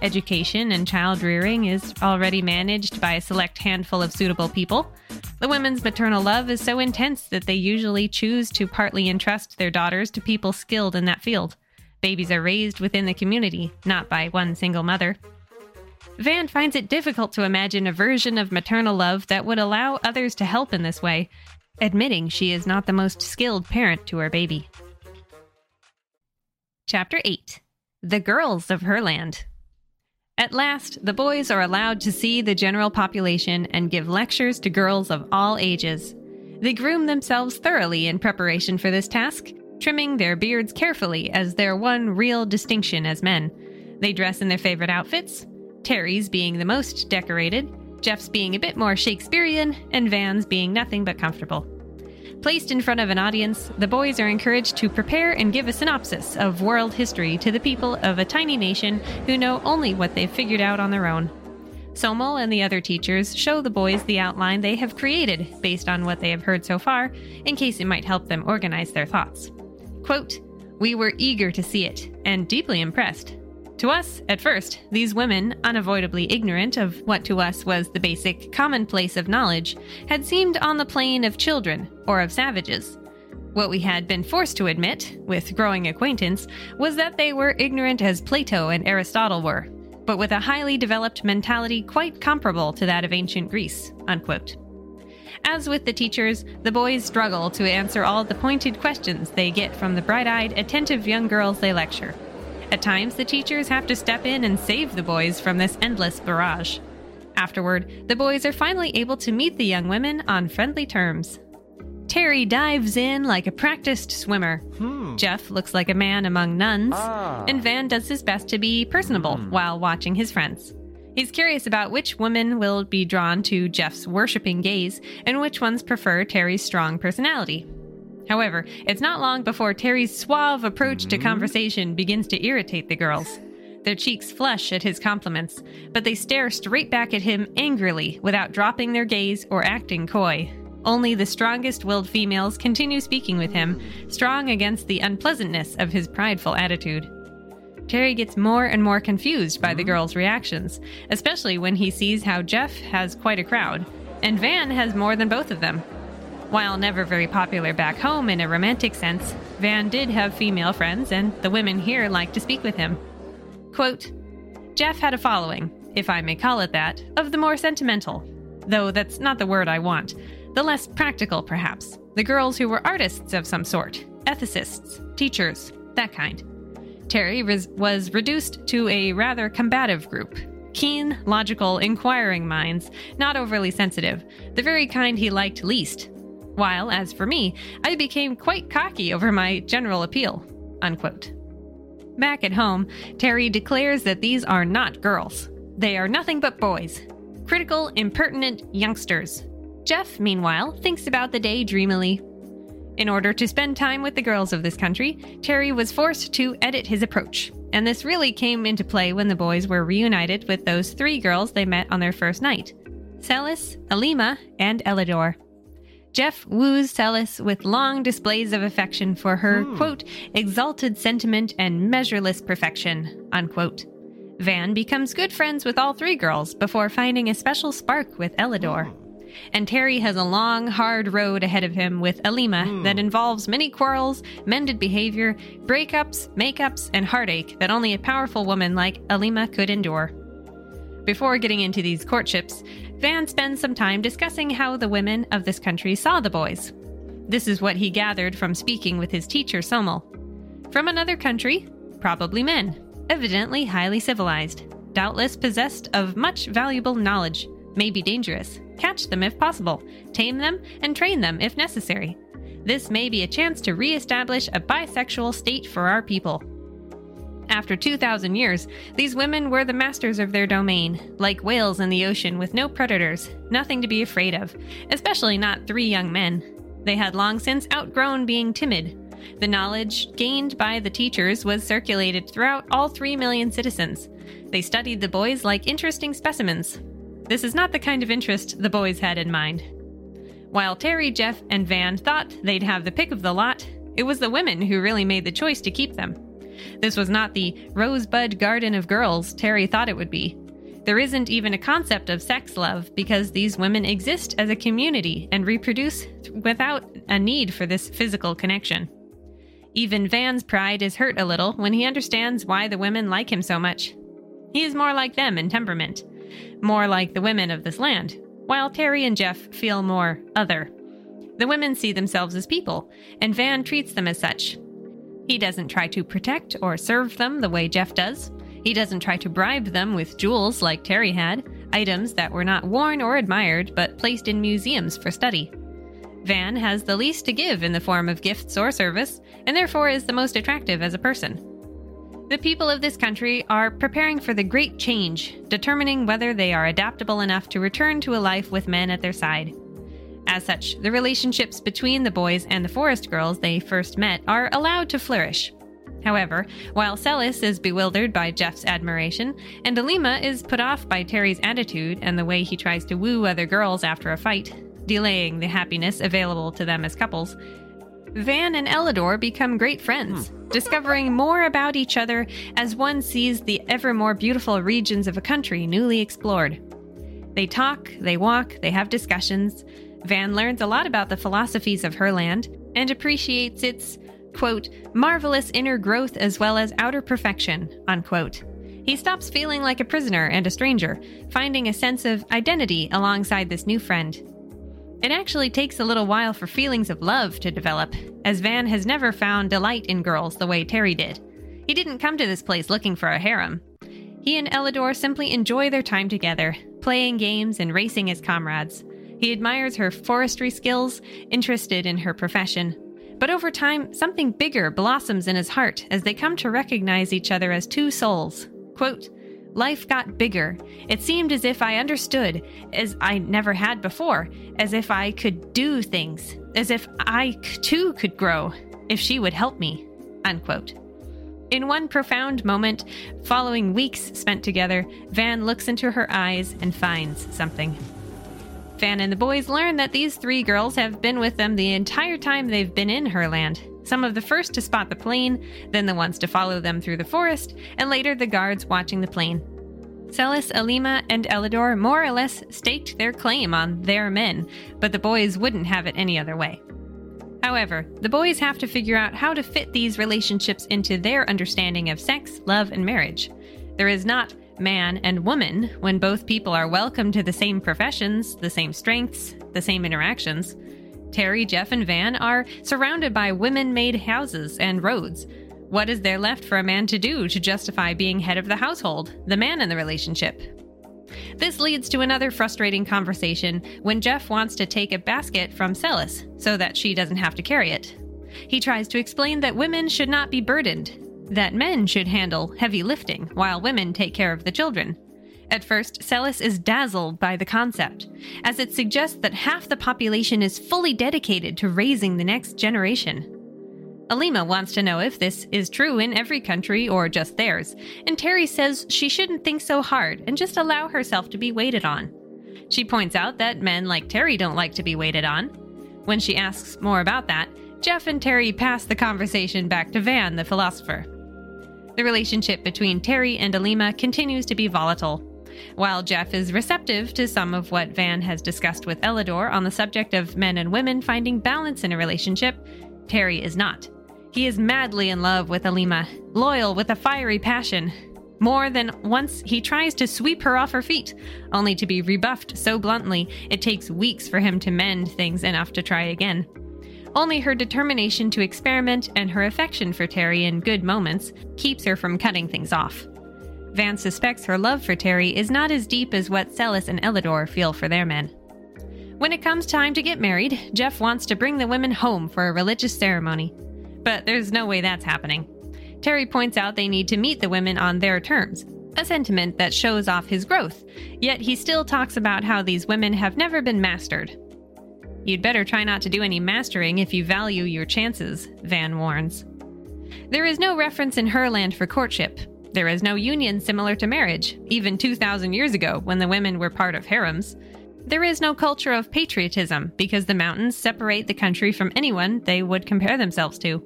Education and child rearing is already managed by a select handful of suitable people. The women's maternal love is so intense that they usually choose to partly entrust their daughters to people skilled in that field. Babies are raised within the community, not by one single mother. Van finds it difficult to imagine a version of maternal love that would allow others to help in this way, admitting she is not the most skilled parent to her baby. Chapter 8 The Girls of Herland. At last, the boys are allowed to see the general population and give lectures to girls of all ages. They groom themselves thoroughly in preparation for this task, trimming their beards carefully as their one real distinction as men. They dress in their favorite outfits, Terry's being the most decorated, Jeff's being a bit more Shakespearean, and Van's being nothing but comfortable. Placed in front of an audience, the boys are encouraged to prepare and give a synopsis of world history to the people of a tiny nation who know only what they've figured out on their own. Somel and the other teachers show the boys the outline they have created based on what they have heard so far, in case it might help them organize their thoughts. Quote, We were eager to see it, and deeply impressed. To us, at first, these women, unavoidably ignorant of what to us was the basic commonplace of knowledge, had seemed on the plane of children or of savages. What we had been forced to admit, with growing acquaintance, was that they were ignorant as Plato and Aristotle were, but with a highly developed mentality quite comparable to that of ancient Greece. Unquote. As with the teachers, the boys struggle to answer all the pointed questions they get from the bright eyed, attentive young girls they lecture. At times, the teachers have to step in and save the boys from this endless barrage. Afterward, the boys are finally able to meet the young women on friendly terms. Terry dives in like a practiced swimmer. Jeff looks like a man among nuns, Ah. and Van does his best to be personable while watching his friends. He's curious about which women will be drawn to Jeff's worshipping gaze and which ones prefer Terry's strong personality. However, it's not long before Terry's suave approach to mm-hmm. conversation begins to irritate the girls. Their cheeks flush at his compliments, but they stare straight back at him angrily without dropping their gaze or acting coy. Only the strongest willed females continue speaking with him, strong against the unpleasantness of his prideful attitude. Terry gets more and more confused by the mm-hmm. girls' reactions, especially when he sees how Jeff has quite a crowd, and Van has more than both of them. While never very popular back home in a romantic sense, Van did have female friends, and the women here liked to speak with him. Quote Jeff had a following, if I may call it that, of the more sentimental. Though that's not the word I want. The less practical, perhaps. The girls who were artists of some sort, ethicists, teachers, that kind. Terry res- was reduced to a rather combative group. Keen, logical, inquiring minds, not overly sensitive, the very kind he liked least. While, as for me, I became quite cocky over my general appeal. Unquote. Back at home, Terry declares that these are not girls. They are nothing but boys. Critical, impertinent youngsters. Jeff, meanwhile, thinks about the day dreamily. In order to spend time with the girls of this country, Terry was forced to edit his approach. And this really came into play when the boys were reunited with those three girls they met on their first night Celis, Alima, and Ellador. Jeff woos Celis with long displays of affection for her, hmm. quote, exalted sentiment and measureless perfection, unquote. Van becomes good friends with all three girls before finding a special spark with Ellador. Hmm. And Terry has a long, hard road ahead of him with Alima hmm. that involves many quarrels, mended behavior, breakups, makeups, and heartache that only a powerful woman like Alima could endure. Before getting into these courtships, Van spends some time discussing how the women of this country saw the boys. This is what he gathered from speaking with his teacher, Somel. From another country, probably men, evidently highly civilized, doubtless possessed of much valuable knowledge, may be dangerous. Catch them if possible, tame them, and train them if necessary. This may be a chance to re establish a bisexual state for our people. After 2,000 years, these women were the masters of their domain, like whales in the ocean with no predators, nothing to be afraid of, especially not three young men. They had long since outgrown being timid. The knowledge gained by the teachers was circulated throughout all 3 million citizens. They studied the boys like interesting specimens. This is not the kind of interest the boys had in mind. While Terry, Jeff, and Van thought they'd have the pick of the lot, it was the women who really made the choice to keep them. This was not the rosebud garden of girls Terry thought it would be. There isn't even a concept of sex love because these women exist as a community and reproduce without a need for this physical connection. Even Van's pride is hurt a little when he understands why the women like him so much. He is more like them in temperament, more like the women of this land, while Terry and Jeff feel more other. The women see themselves as people, and Van treats them as such. He doesn't try to protect or serve them the way Jeff does. He doesn't try to bribe them with jewels like Terry had, items that were not worn or admired but placed in museums for study. Van has the least to give in the form of gifts or service, and therefore is the most attractive as a person. The people of this country are preparing for the great change, determining whether they are adaptable enough to return to a life with men at their side. As such, the relationships between the boys and the forest girls they first met are allowed to flourish. However, while Celis is bewildered by Jeff's admiration, and Alima is put off by Terry's attitude and the way he tries to woo other girls after a fight, delaying the happiness available to them as couples, Van and Ellador become great friends, hmm. discovering more about each other as one sees the ever more beautiful regions of a country newly explored. They talk, they walk, they have discussions. Van learns a lot about the philosophies of her land and appreciates its, quote, marvelous inner growth as well as outer perfection, unquote. He stops feeling like a prisoner and a stranger, finding a sense of identity alongside this new friend. It actually takes a little while for feelings of love to develop, as Van has never found delight in girls the way Terry did. He didn't come to this place looking for a harem. He and Ellador simply enjoy their time together, playing games and racing as comrades. He admires her forestry skills, interested in her profession. But over time, something bigger blossoms in his heart as they come to recognize each other as two souls. Quote, Life got bigger. It seemed as if I understood, as I never had before, as if I could do things, as if I too could grow, if she would help me. Unquote. In one profound moment, following weeks spent together, Van looks into her eyes and finds something. Van and the boys learn that these three girls have been with them the entire time they've been in Herland. Some of the first to spot the plane, then the ones to follow them through the forest, and later the guards watching the plane. Celis, Alima, and Ellador more or less staked their claim on their men, but the boys wouldn't have it any other way. However, the boys have to figure out how to fit these relationships into their understanding of sex, love, and marriage. There is not man and woman when both people are welcome to the same professions, the same strengths, the same interactions. Terry, Jeff, and Van are surrounded by women made houses and roads. What is there left for a man to do to justify being head of the household, the man in the relationship? This leads to another frustrating conversation when Jeff wants to take a basket from Celis so that she doesn't have to carry it. He tries to explain that women should not be burdened, that men should handle heavy lifting while women take care of the children. At first, Celis is dazzled by the concept, as it suggests that half the population is fully dedicated to raising the next generation. Alima wants to know if this is true in every country or just theirs, and Terry says she shouldn't think so hard and just allow herself to be waited on. She points out that men like Terry don't like to be waited on. When she asks more about that, Jeff and Terry pass the conversation back to Van, the philosopher. The relationship between Terry and Alima continues to be volatile. While Jeff is receptive to some of what Van has discussed with Ellador on the subject of men and women finding balance in a relationship, Terry is not. He is madly in love with Alima, loyal with a fiery passion. More than once, he tries to sweep her off her feet, only to be rebuffed so bluntly it takes weeks for him to mend things enough to try again. Only her determination to experiment and her affection for Terry in good moments keeps her from cutting things off. Van suspects her love for Terry is not as deep as what Celis and Ellador feel for their men. When it comes time to get married, Jeff wants to bring the women home for a religious ceremony. But there's no way that's happening. Terry points out they need to meet the women on their terms, a sentiment that shows off his growth, yet he still talks about how these women have never been mastered, You'd better try not to do any mastering if you value your chances, Van warns. There is no reference in Herland for courtship. There is no union similar to marriage, even 2,000 years ago when the women were part of harems. There is no culture of patriotism because the mountains separate the country from anyone they would compare themselves to.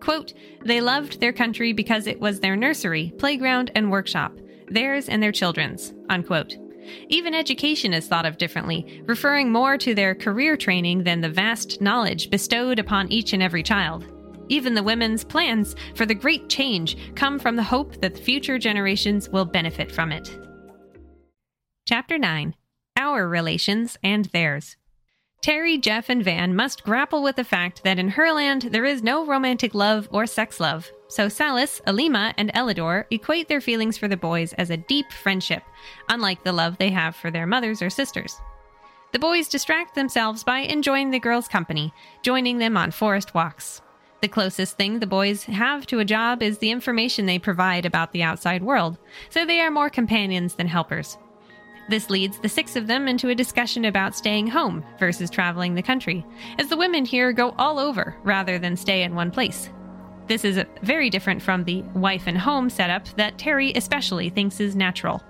Quote, they loved their country because it was their nursery, playground, and workshop, theirs and their children's. Unquote. Even education is thought of differently, referring more to their career training than the vast knowledge bestowed upon each and every child. Even the women's plans for the great change come from the hope that future generations will benefit from it. Chapter 9 Our Relations and Theirs. Terry, Jeff, and Van must grapple with the fact that in her land there is no romantic love or sex love, so Celis, Alima, and Ellador equate their feelings for the boys as a deep friendship, unlike the love they have for their mothers or sisters. The boys distract themselves by enjoying the girls' company, joining them on forest walks. The closest thing the boys have to a job is the information they provide about the outside world, so they are more companions than helpers. This leads the six of them into a discussion about staying home versus traveling the country, as the women here go all over rather than stay in one place. This is very different from the wife and home setup that Terry especially thinks is natural.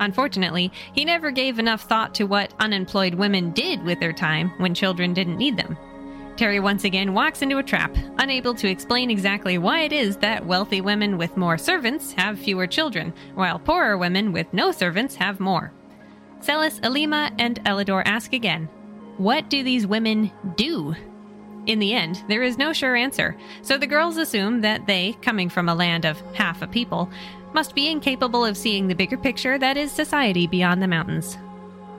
Unfortunately, he never gave enough thought to what unemployed women did with their time when children didn't need them. Terry once again walks into a trap, unable to explain exactly why it is that wealthy women with more servants have fewer children, while poorer women with no servants have more. Celis, Alima, and Ellador ask again, What do these women do? In the end, there is no sure answer, so the girls assume that they, coming from a land of half a people, must be incapable of seeing the bigger picture that is society beyond the mountains.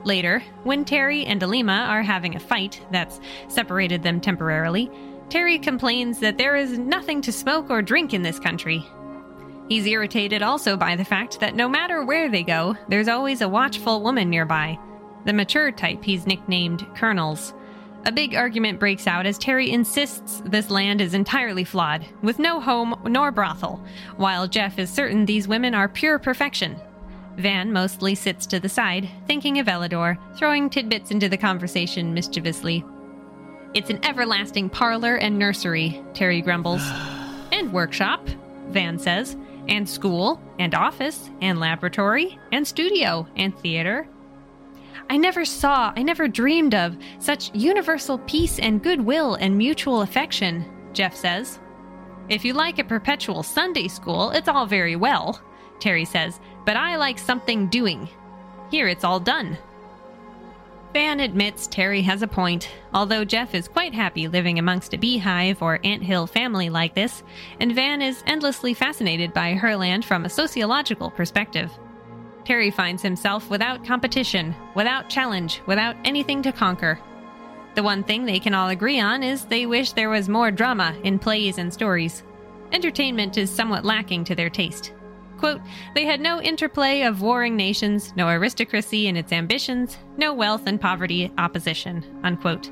Later, when Terry and Alima are having a fight that's separated them temporarily, Terry complains that there is nothing to smoke or drink in this country. He's irritated also by the fact that no matter where they go, there's always a watchful woman nearby. the mature type he's nicknamed Colonels. A big argument breaks out as Terry insists this land is entirely flawed, with no home nor brothel, while Jeff is certain these women are pure perfection. Van mostly sits to the side, thinking of Ellador, throwing tidbits into the conversation mischievously. It's an everlasting parlor and nursery, Terry grumbles. *sighs* and workshop, Van says, and school, and office, and laboratory, and studio, and theater. I never saw, I never dreamed of such universal peace and goodwill and mutual affection, Jeff says. If you like a perpetual Sunday school, it's all very well, Terry says, but I like something doing. Here it's all done. Van admits Terry has a point, although Jeff is quite happy living amongst a beehive or anthill family like this, and Van is endlessly fascinated by Herland from a sociological perspective. Terry finds himself without competition, without challenge, without anything to conquer. The one thing they can all agree on is they wish there was more drama in plays and stories. Entertainment is somewhat lacking to their taste. Quote, they had no interplay of warring nations, no aristocracy in its ambitions, no wealth and poverty opposition. Unquote.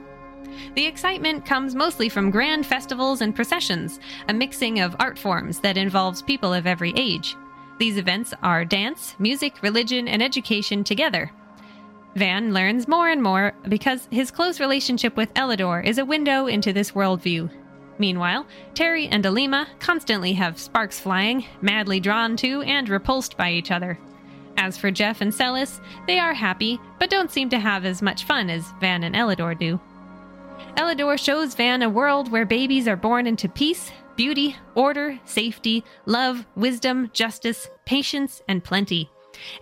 The excitement comes mostly from grand festivals and processions, a mixing of art forms that involves people of every age. These events are dance, music, religion, and education together. Van learns more and more because his close relationship with Ellador is a window into this worldview. Meanwhile, Terry and Alima constantly have sparks flying, madly drawn to and repulsed by each other. As for Jeff and Celis, they are happy, but don't seem to have as much fun as Van and Ellador do. Ellador shows Van a world where babies are born into peace, beauty, order, safety, love, wisdom, justice, patience, and plenty.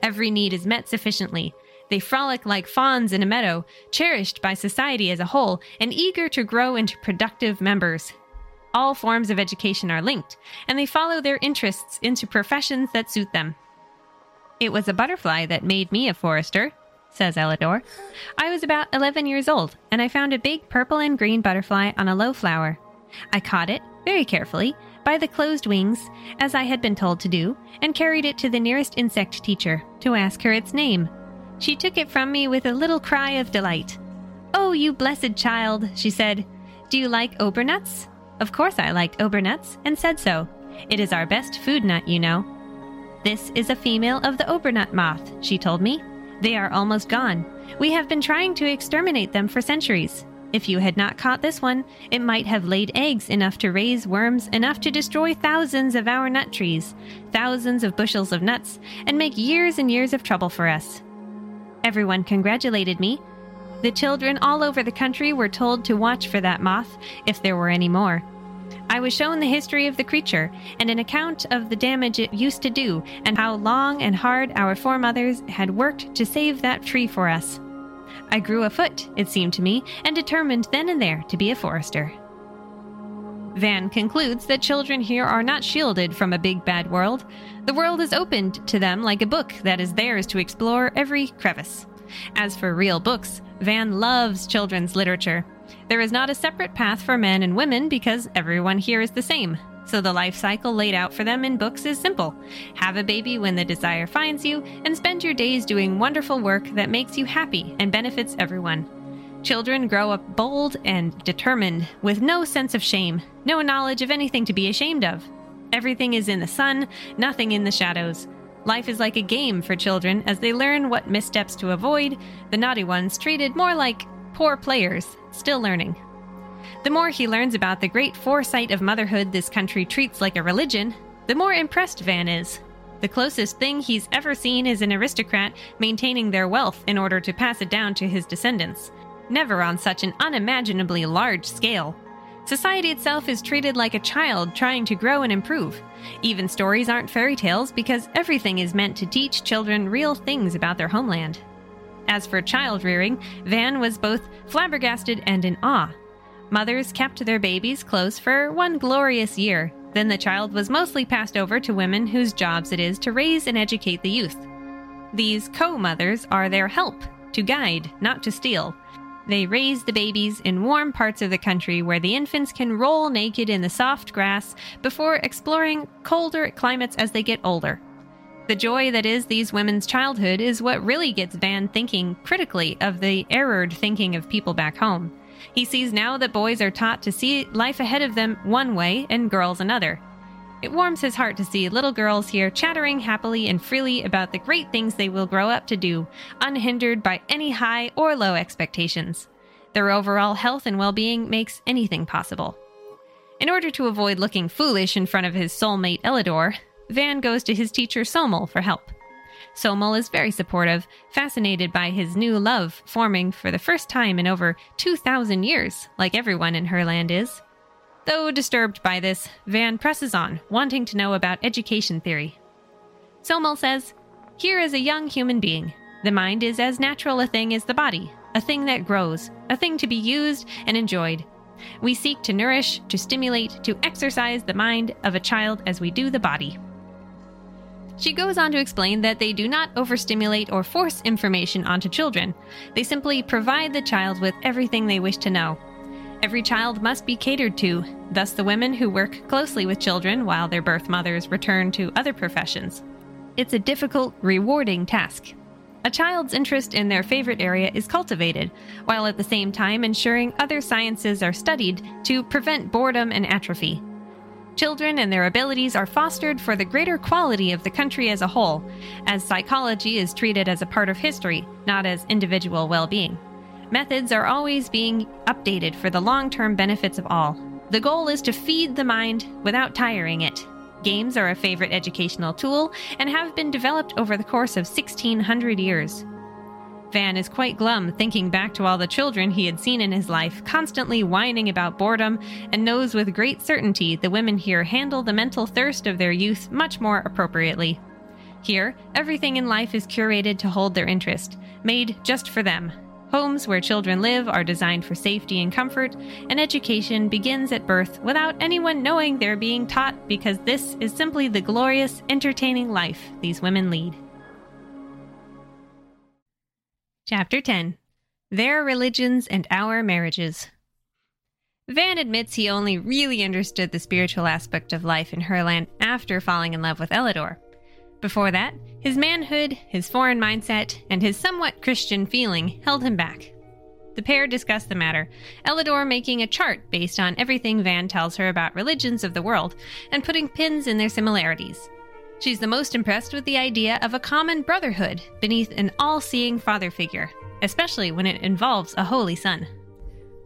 Every need is met sufficiently. They frolic like fawns in a meadow, cherished by society as a whole, and eager to grow into productive members. All forms of education are linked, and they follow their interests into professions that suit them. It was a butterfly that made me a forester, says Ellador. I was about 11 years old, and I found a big purple and green butterfly on a low flower. I caught it, very carefully, by the closed wings, as I had been told to do, and carried it to the nearest insect teacher to ask her its name. She took it from me with a little cry of delight. Oh, you blessed child, she said. Do you like obernuts? Of course, I liked obernuts and said so. It is our best food nut, you know. This is a female of the obernut moth, she told me. They are almost gone. We have been trying to exterminate them for centuries. If you had not caught this one, it might have laid eggs enough to raise worms enough to destroy thousands of our nut trees, thousands of bushels of nuts, and make years and years of trouble for us. Everyone congratulated me, the children all over the country were told to watch for that moth, if there were any more. I was shown the history of the creature and an account of the damage it used to do and how long and hard our foremothers had worked to save that tree for us. I grew a foot, it seemed to me, and determined then and there to be a forester. Van concludes that children here are not shielded from a big bad world. The world is opened to them like a book that is theirs to explore every crevice. As for real books, Van loves children's literature. There is not a separate path for men and women because everyone here is the same. So the life cycle laid out for them in books is simple have a baby when the desire finds you, and spend your days doing wonderful work that makes you happy and benefits everyone. Children grow up bold and determined, with no sense of shame, no knowledge of anything to be ashamed of. Everything is in the sun, nothing in the shadows. Life is like a game for children as they learn what missteps to avoid, the naughty ones treated more like poor players, still learning. The more he learns about the great foresight of motherhood this country treats like a religion, the more impressed Van is. The closest thing he's ever seen is an aristocrat maintaining their wealth in order to pass it down to his descendants, never on such an unimaginably large scale. Society itself is treated like a child trying to grow and improve. Even stories aren't fairy tales because everything is meant to teach children real things about their homeland. As for child rearing, Van was both flabbergasted and in awe. Mothers kept their babies close for one glorious year. Then the child was mostly passed over to women whose jobs it is to raise and educate the youth. These co mothers are their help, to guide, not to steal. They raise the babies in warm parts of the country where the infants can roll naked in the soft grass before exploring colder climates as they get older. The joy that is these women's childhood is what really gets Van thinking critically of the errored thinking of people back home. He sees now that boys are taught to see life ahead of them one way and girls another. It warms his heart to see little girls here chattering happily and freely about the great things they will grow up to do, unhindered by any high or low expectations. Their overall health and well being makes anything possible. In order to avoid looking foolish in front of his soulmate Ellador, Van goes to his teacher Somel for help. Somel is very supportive, fascinated by his new love forming for the first time in over 2,000 years, like everyone in Herland is. Though disturbed by this, Van presses on, wanting to know about education theory. Somel says, Here is a young human being. The mind is as natural a thing as the body, a thing that grows, a thing to be used and enjoyed. We seek to nourish, to stimulate, to exercise the mind of a child as we do the body. She goes on to explain that they do not overstimulate or force information onto children. They simply provide the child with everything they wish to know. Every child must be catered to, thus, the women who work closely with children while their birth mothers return to other professions. It's a difficult, rewarding task. A child's interest in their favorite area is cultivated, while at the same time ensuring other sciences are studied to prevent boredom and atrophy. Children and their abilities are fostered for the greater quality of the country as a whole, as psychology is treated as a part of history, not as individual well being. Methods are always being updated for the long term benefits of all. The goal is to feed the mind without tiring it. Games are a favorite educational tool and have been developed over the course of 1600 years. Van is quite glum thinking back to all the children he had seen in his life, constantly whining about boredom, and knows with great certainty the women here handle the mental thirst of their youth much more appropriately. Here, everything in life is curated to hold their interest, made just for them. Homes where children live are designed for safety and comfort, and education begins at birth without anyone knowing they're being taught because this is simply the glorious, entertaining life these women lead. Chapter 10 Their Religions and Our Marriages. Van admits he only really understood the spiritual aspect of life in Herland after falling in love with Ellador. Before that, his manhood, his foreign mindset, and his somewhat Christian feeling held him back. The pair discuss the matter, Ellador making a chart based on everything Van tells her about religions of the world and putting pins in their similarities. She's the most impressed with the idea of a common brotherhood beneath an all seeing father figure, especially when it involves a holy son.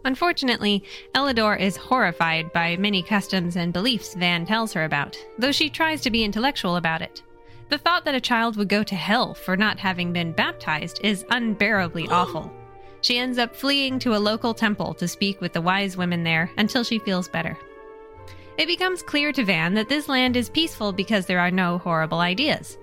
Unfortunately, Ellador is horrified by many customs and beliefs Van tells her about, though she tries to be intellectual about it. The thought that a child would go to hell for not having been baptized is unbearably awful. She ends up fleeing to a local temple to speak with the wise women there until she feels better. It becomes clear to Van that this land is peaceful because there are no horrible ideas.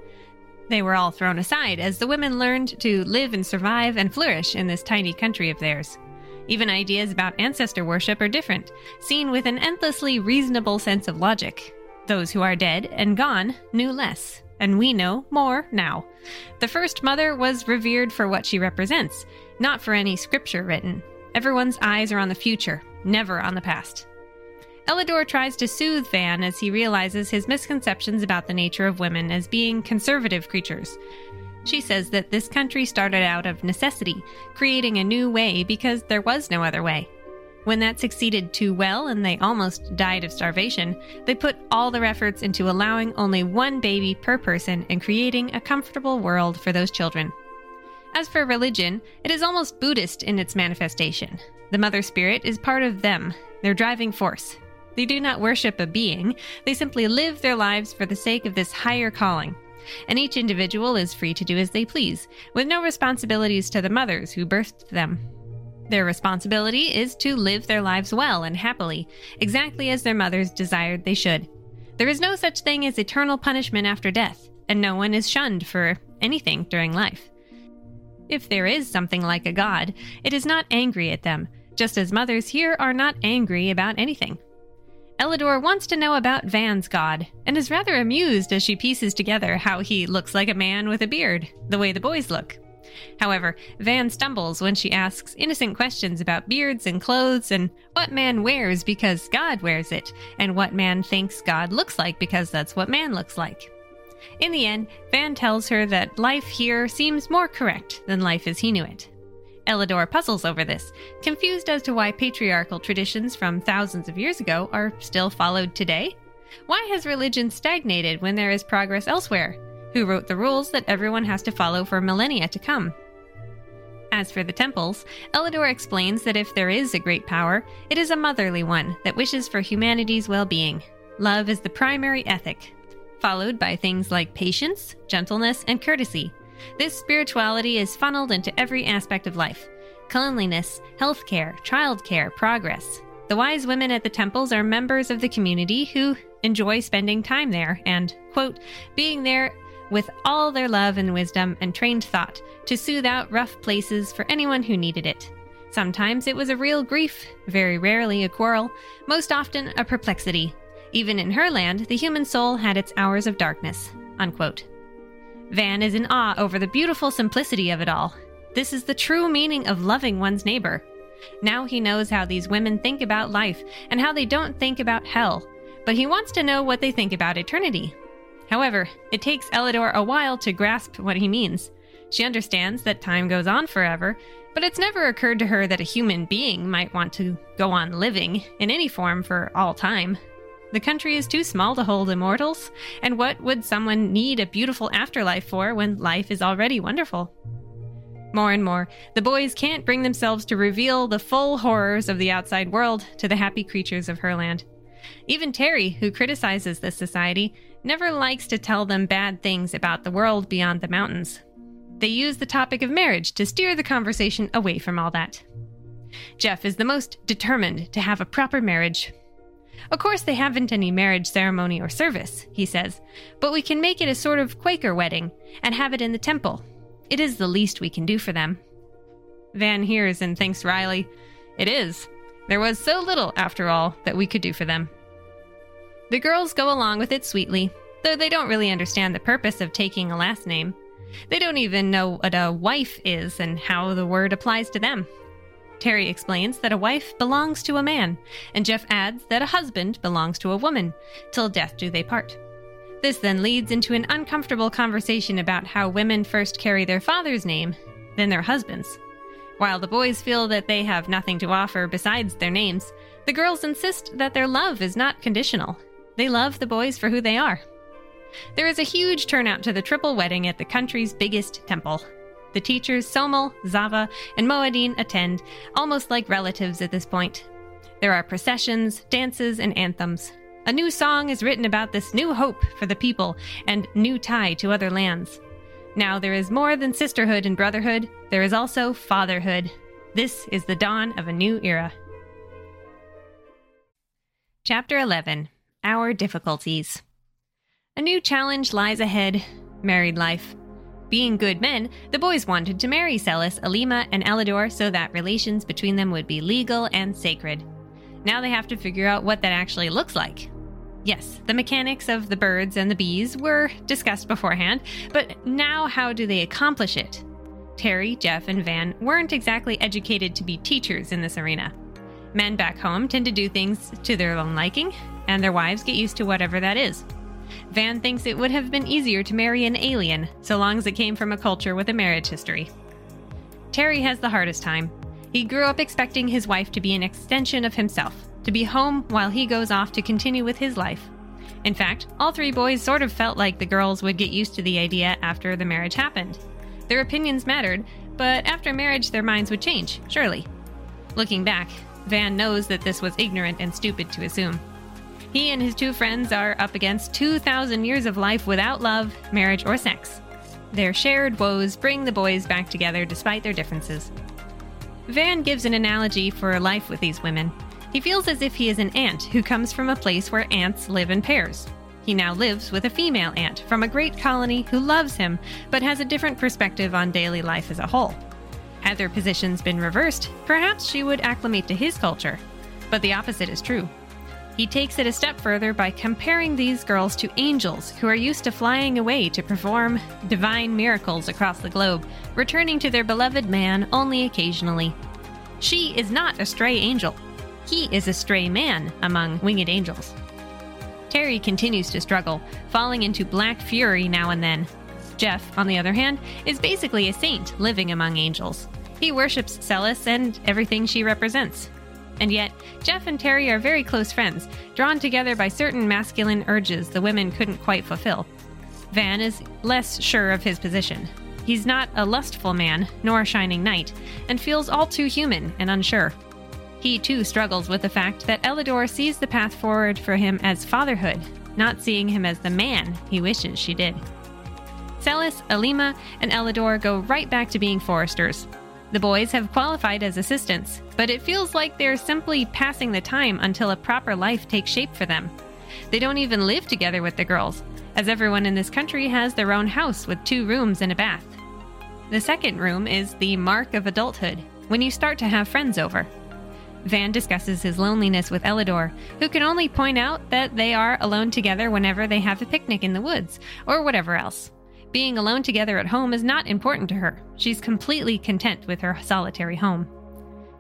They were all thrown aside as the women learned to live and survive and flourish in this tiny country of theirs. Even ideas about ancestor worship are different, seen with an endlessly reasonable sense of logic. Those who are dead and gone knew less, and we know more now. The first mother was revered for what she represents, not for any scripture written. Everyone's eyes are on the future, never on the past. Ellador tries to soothe Van as he realizes his misconceptions about the nature of women as being conservative creatures. She says that this country started out of necessity, creating a new way because there was no other way. When that succeeded too well and they almost died of starvation, they put all their efforts into allowing only one baby per person and creating a comfortable world for those children. As for religion, it is almost Buddhist in its manifestation. The Mother Spirit is part of them, their driving force, they do not worship a being, they simply live their lives for the sake of this higher calling. And each individual is free to do as they please, with no responsibilities to the mothers who birthed them. Their responsibility is to live their lives well and happily, exactly as their mothers desired they should. There is no such thing as eternal punishment after death, and no one is shunned for anything during life. If there is something like a God, it is not angry at them, just as mothers here are not angry about anything. Ellador wants to know about Van's god, and is rather amused as she pieces together how he looks like a man with a beard, the way the boys look. However, Van stumbles when she asks innocent questions about beards and clothes and what man wears because God wears it, and what man thinks God looks like because that's what man looks like. In the end, Van tells her that life here seems more correct than life as he knew it. Ellador puzzles over this, confused as to why patriarchal traditions from thousands of years ago are still followed today. Why has religion stagnated when there is progress elsewhere? Who wrote the rules that everyone has to follow for millennia to come? As for the temples, Ellador explains that if there is a great power, it is a motherly one that wishes for humanity's well being. Love is the primary ethic, followed by things like patience, gentleness, and courtesy. This spirituality is funneled into every aspect of life cleanliness, health healthcare, childcare, progress. The wise women at the temples are members of the community who enjoy spending time there and, quote, being there with all their love and wisdom and trained thought to soothe out rough places for anyone who needed it. Sometimes it was a real grief, very rarely a quarrel, most often a perplexity. Even in Herland, the human soul had its hours of darkness. Unquote. Van is in awe over the beautiful simplicity of it all. This is the true meaning of loving one's neighbor. Now he knows how these women think about life and how they don't think about hell, but he wants to know what they think about eternity. However, it takes Ellador a while to grasp what he means. She understands that time goes on forever, but it's never occurred to her that a human being might want to go on living in any form for all time. The country is too small to hold immortals, and what would someone need a beautiful afterlife for when life is already wonderful? More and more, the boys can't bring themselves to reveal the full horrors of the outside world to the happy creatures of Herland. Even Terry, who criticizes this society, never likes to tell them bad things about the world beyond the mountains. They use the topic of marriage to steer the conversation away from all that. Jeff is the most determined to have a proper marriage. Of course, they haven't any marriage ceremony or service, he says, but we can make it a sort of Quaker wedding and have it in the temple. It is the least we can do for them. Van hears and thinks wryly, It is. There was so little, after all, that we could do for them. The girls go along with it sweetly, though they don't really understand the purpose of taking a last name. They don't even know what a wife is and how the word applies to them. Terry explains that a wife belongs to a man, and Jeff adds that a husband belongs to a woman, till death do they part. This then leads into an uncomfortable conversation about how women first carry their father's name, then their husband's. While the boys feel that they have nothing to offer besides their names, the girls insist that their love is not conditional they love the boys for who they are. There is a huge turnout to the triple wedding at the country's biggest temple. The teachers Somel, Zava, and Moadine attend, almost like relatives at this point. There are processions, dances, and anthems. A new song is written about this new hope for the people and new tie to other lands. Now there is more than sisterhood and brotherhood, there is also fatherhood. This is the dawn of a new era. Chapter 11 our difficulties. A new challenge lies ahead married life. Being good men, the boys wanted to marry Celis, Alima, and Ellador so that relations between them would be legal and sacred. Now they have to figure out what that actually looks like. Yes, the mechanics of the birds and the bees were discussed beforehand, but now how do they accomplish it? Terry, Jeff, and Van weren't exactly educated to be teachers in this arena. Men back home tend to do things to their own liking, and their wives get used to whatever that is. Van thinks it would have been easier to marry an alien, so long as it came from a culture with a marriage history. Terry has the hardest time. He grew up expecting his wife to be an extension of himself, to be home while he goes off to continue with his life. In fact, all three boys sort of felt like the girls would get used to the idea after the marriage happened. Their opinions mattered, but after marriage, their minds would change, surely. Looking back, Van knows that this was ignorant and stupid to assume. He and his two friends are up against 2,000 years of life without love, marriage, or sex. Their shared woes bring the boys back together despite their differences. Van gives an analogy for life with these women. He feels as if he is an ant who comes from a place where ants live in pairs. He now lives with a female ant from a great colony who loves him, but has a different perspective on daily life as a whole. Had their positions been reversed, perhaps she would acclimate to his culture. But the opposite is true. He takes it a step further by comparing these girls to angels who are used to flying away to perform divine miracles across the globe, returning to their beloved man only occasionally. She is not a stray angel. He is a stray man among winged angels. Terry continues to struggle, falling into black fury now and then. Jeff, on the other hand, is basically a saint living among angels. He worships Celis and everything she represents. And yet, Jeff and Terry are very close friends, drawn together by certain masculine urges the women couldn't quite fulfill. Van is less sure of his position. He's not a lustful man, nor a shining knight, and feels all too human and unsure. He too struggles with the fact that Ellador sees the path forward for him as fatherhood, not seeing him as the man he wishes she did. Celis, Alima, and Ellador go right back to being foresters. The boys have qualified as assistants, but it feels like they're simply passing the time until a proper life takes shape for them. They don't even live together with the girls, as everyone in this country has their own house with two rooms and a bath. The second room is the mark of adulthood, when you start to have friends over. Van discusses his loneliness with Ellador, who can only point out that they are alone together whenever they have a picnic in the woods, or whatever else. Being alone together at home is not important to her. She's completely content with her solitary home.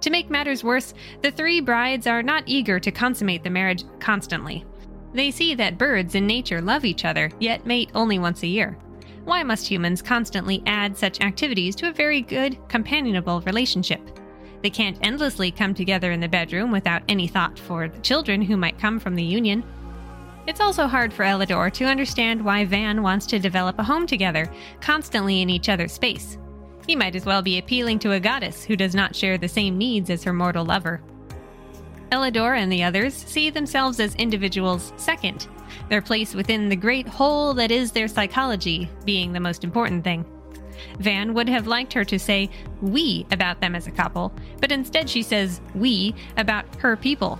To make matters worse, the three brides are not eager to consummate the marriage constantly. They see that birds in nature love each other, yet mate only once a year. Why must humans constantly add such activities to a very good, companionable relationship? They can't endlessly come together in the bedroom without any thought for the children who might come from the union. It's also hard for Ellador to understand why Van wants to develop a home together, constantly in each other's space. He might as well be appealing to a goddess who does not share the same needs as her mortal lover. Ellador and the others see themselves as individuals second, their place within the great whole that is their psychology being the most important thing. Van would have liked her to say we about them as a couple, but instead she says we about her people.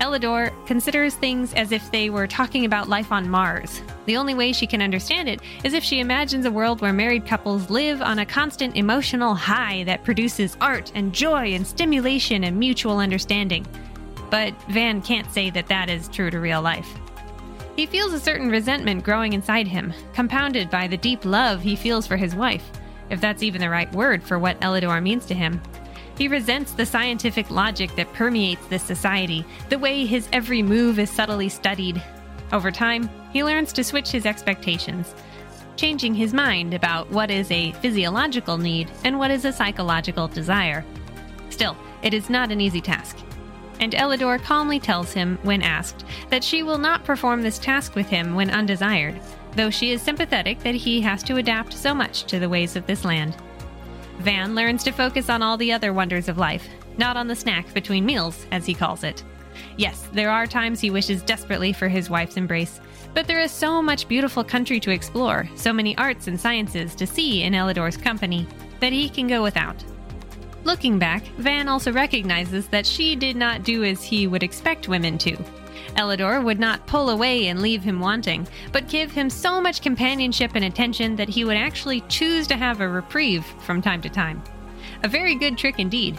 Ellador considers things as if they were talking about life on Mars. The only way she can understand it is if she imagines a world where married couples live on a constant emotional high that produces art and joy and stimulation and mutual understanding. But Van can't say that that is true to real life. He feels a certain resentment growing inside him, compounded by the deep love he feels for his wife, if that's even the right word for what Ellador means to him. He resents the scientific logic that permeates this society, the way his every move is subtly studied. Over time, he learns to switch his expectations, changing his mind about what is a physiological need and what is a psychological desire. Still, it is not an easy task and Ellador calmly tells him, when asked, that she will not perform this task with him when undesired, though she is sympathetic that he has to adapt so much to the ways of this land. Van learns to focus on all the other wonders of life, not on the snack between meals, as he calls it. Yes, there are times he wishes desperately for his wife's embrace, but there is so much beautiful country to explore, so many arts and sciences to see in Ellador's company, that he can go without. Looking back, Van also recognizes that she did not do as he would expect women to. Ellador would not pull away and leave him wanting, but give him so much companionship and attention that he would actually choose to have a reprieve from time to time. A very good trick indeed.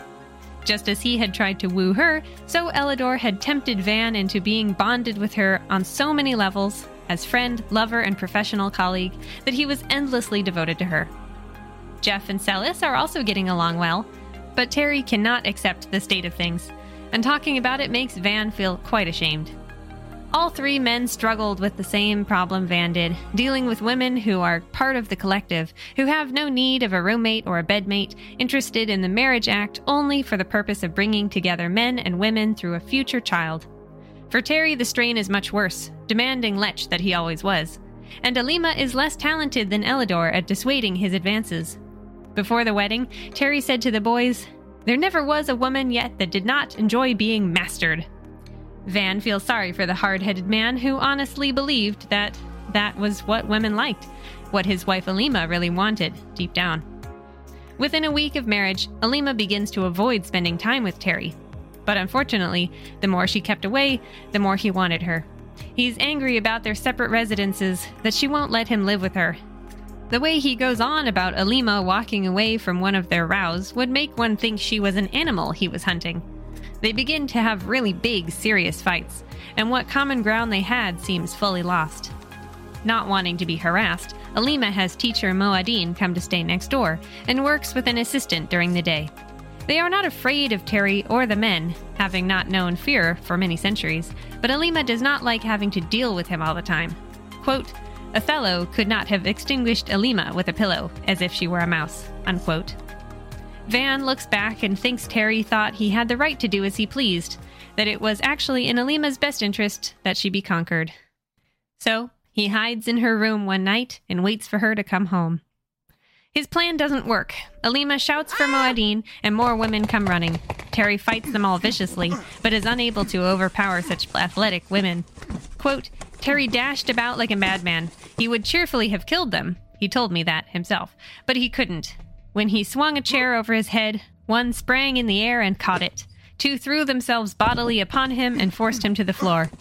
Just as he had tried to woo her, so Ellador had tempted Van into being bonded with her on so many levels, as friend, lover, and professional colleague, that he was endlessly devoted to her. Jeff and Celis are also getting along well, but Terry cannot accept the state of things, and talking about it makes Van feel quite ashamed. All three men struggled with the same problem Van did, dealing with women who are part of the collective, who have no need of a roommate or a bedmate, interested in the marriage act only for the purpose of bringing together men and women through a future child. For Terry, the strain is much worse, demanding lech that he always was, and Alima is less talented than Ellador at dissuading his advances. Before the wedding, Terry said to the boys, There never was a woman yet that did not enjoy being mastered. Van feels sorry for the hard headed man who honestly believed that that was what women liked, what his wife Alima really wanted, deep down. Within a week of marriage, Alima begins to avoid spending time with Terry. But unfortunately, the more she kept away, the more he wanted her. He's angry about their separate residences, that she won't let him live with her, the way he goes on about Alima walking away from one of their rows would make one think she was an animal he was hunting. They begin to have really big, serious fights, and what common ground they had seems fully lost. Not wanting to be harassed, Alima has teacher Moadine come to stay next door and works with an assistant during the day. They are not afraid of Terry or the men, having not known fear for many centuries, but Alima does not like having to deal with him all the time. Quote, Othello could not have extinguished Alima with a pillow, as if she were a mouse. Unquote. Van looks back and thinks Terry thought he had the right to do as he pleased, that it was actually in Alima's best interest that she be conquered. So, he hides in her room one night and waits for her to come home. His plan doesn't work. Alima shouts for Moadine, and more women come running. Terry fights them all viciously, but is unable to overpower such athletic women. Quote, Terry dashed about like a madman. He would cheerfully have killed them. He told me that himself. But he couldn't. When he swung a chair over his head, one sprang in the air and caught it. Two threw themselves bodily upon him and forced him to the floor.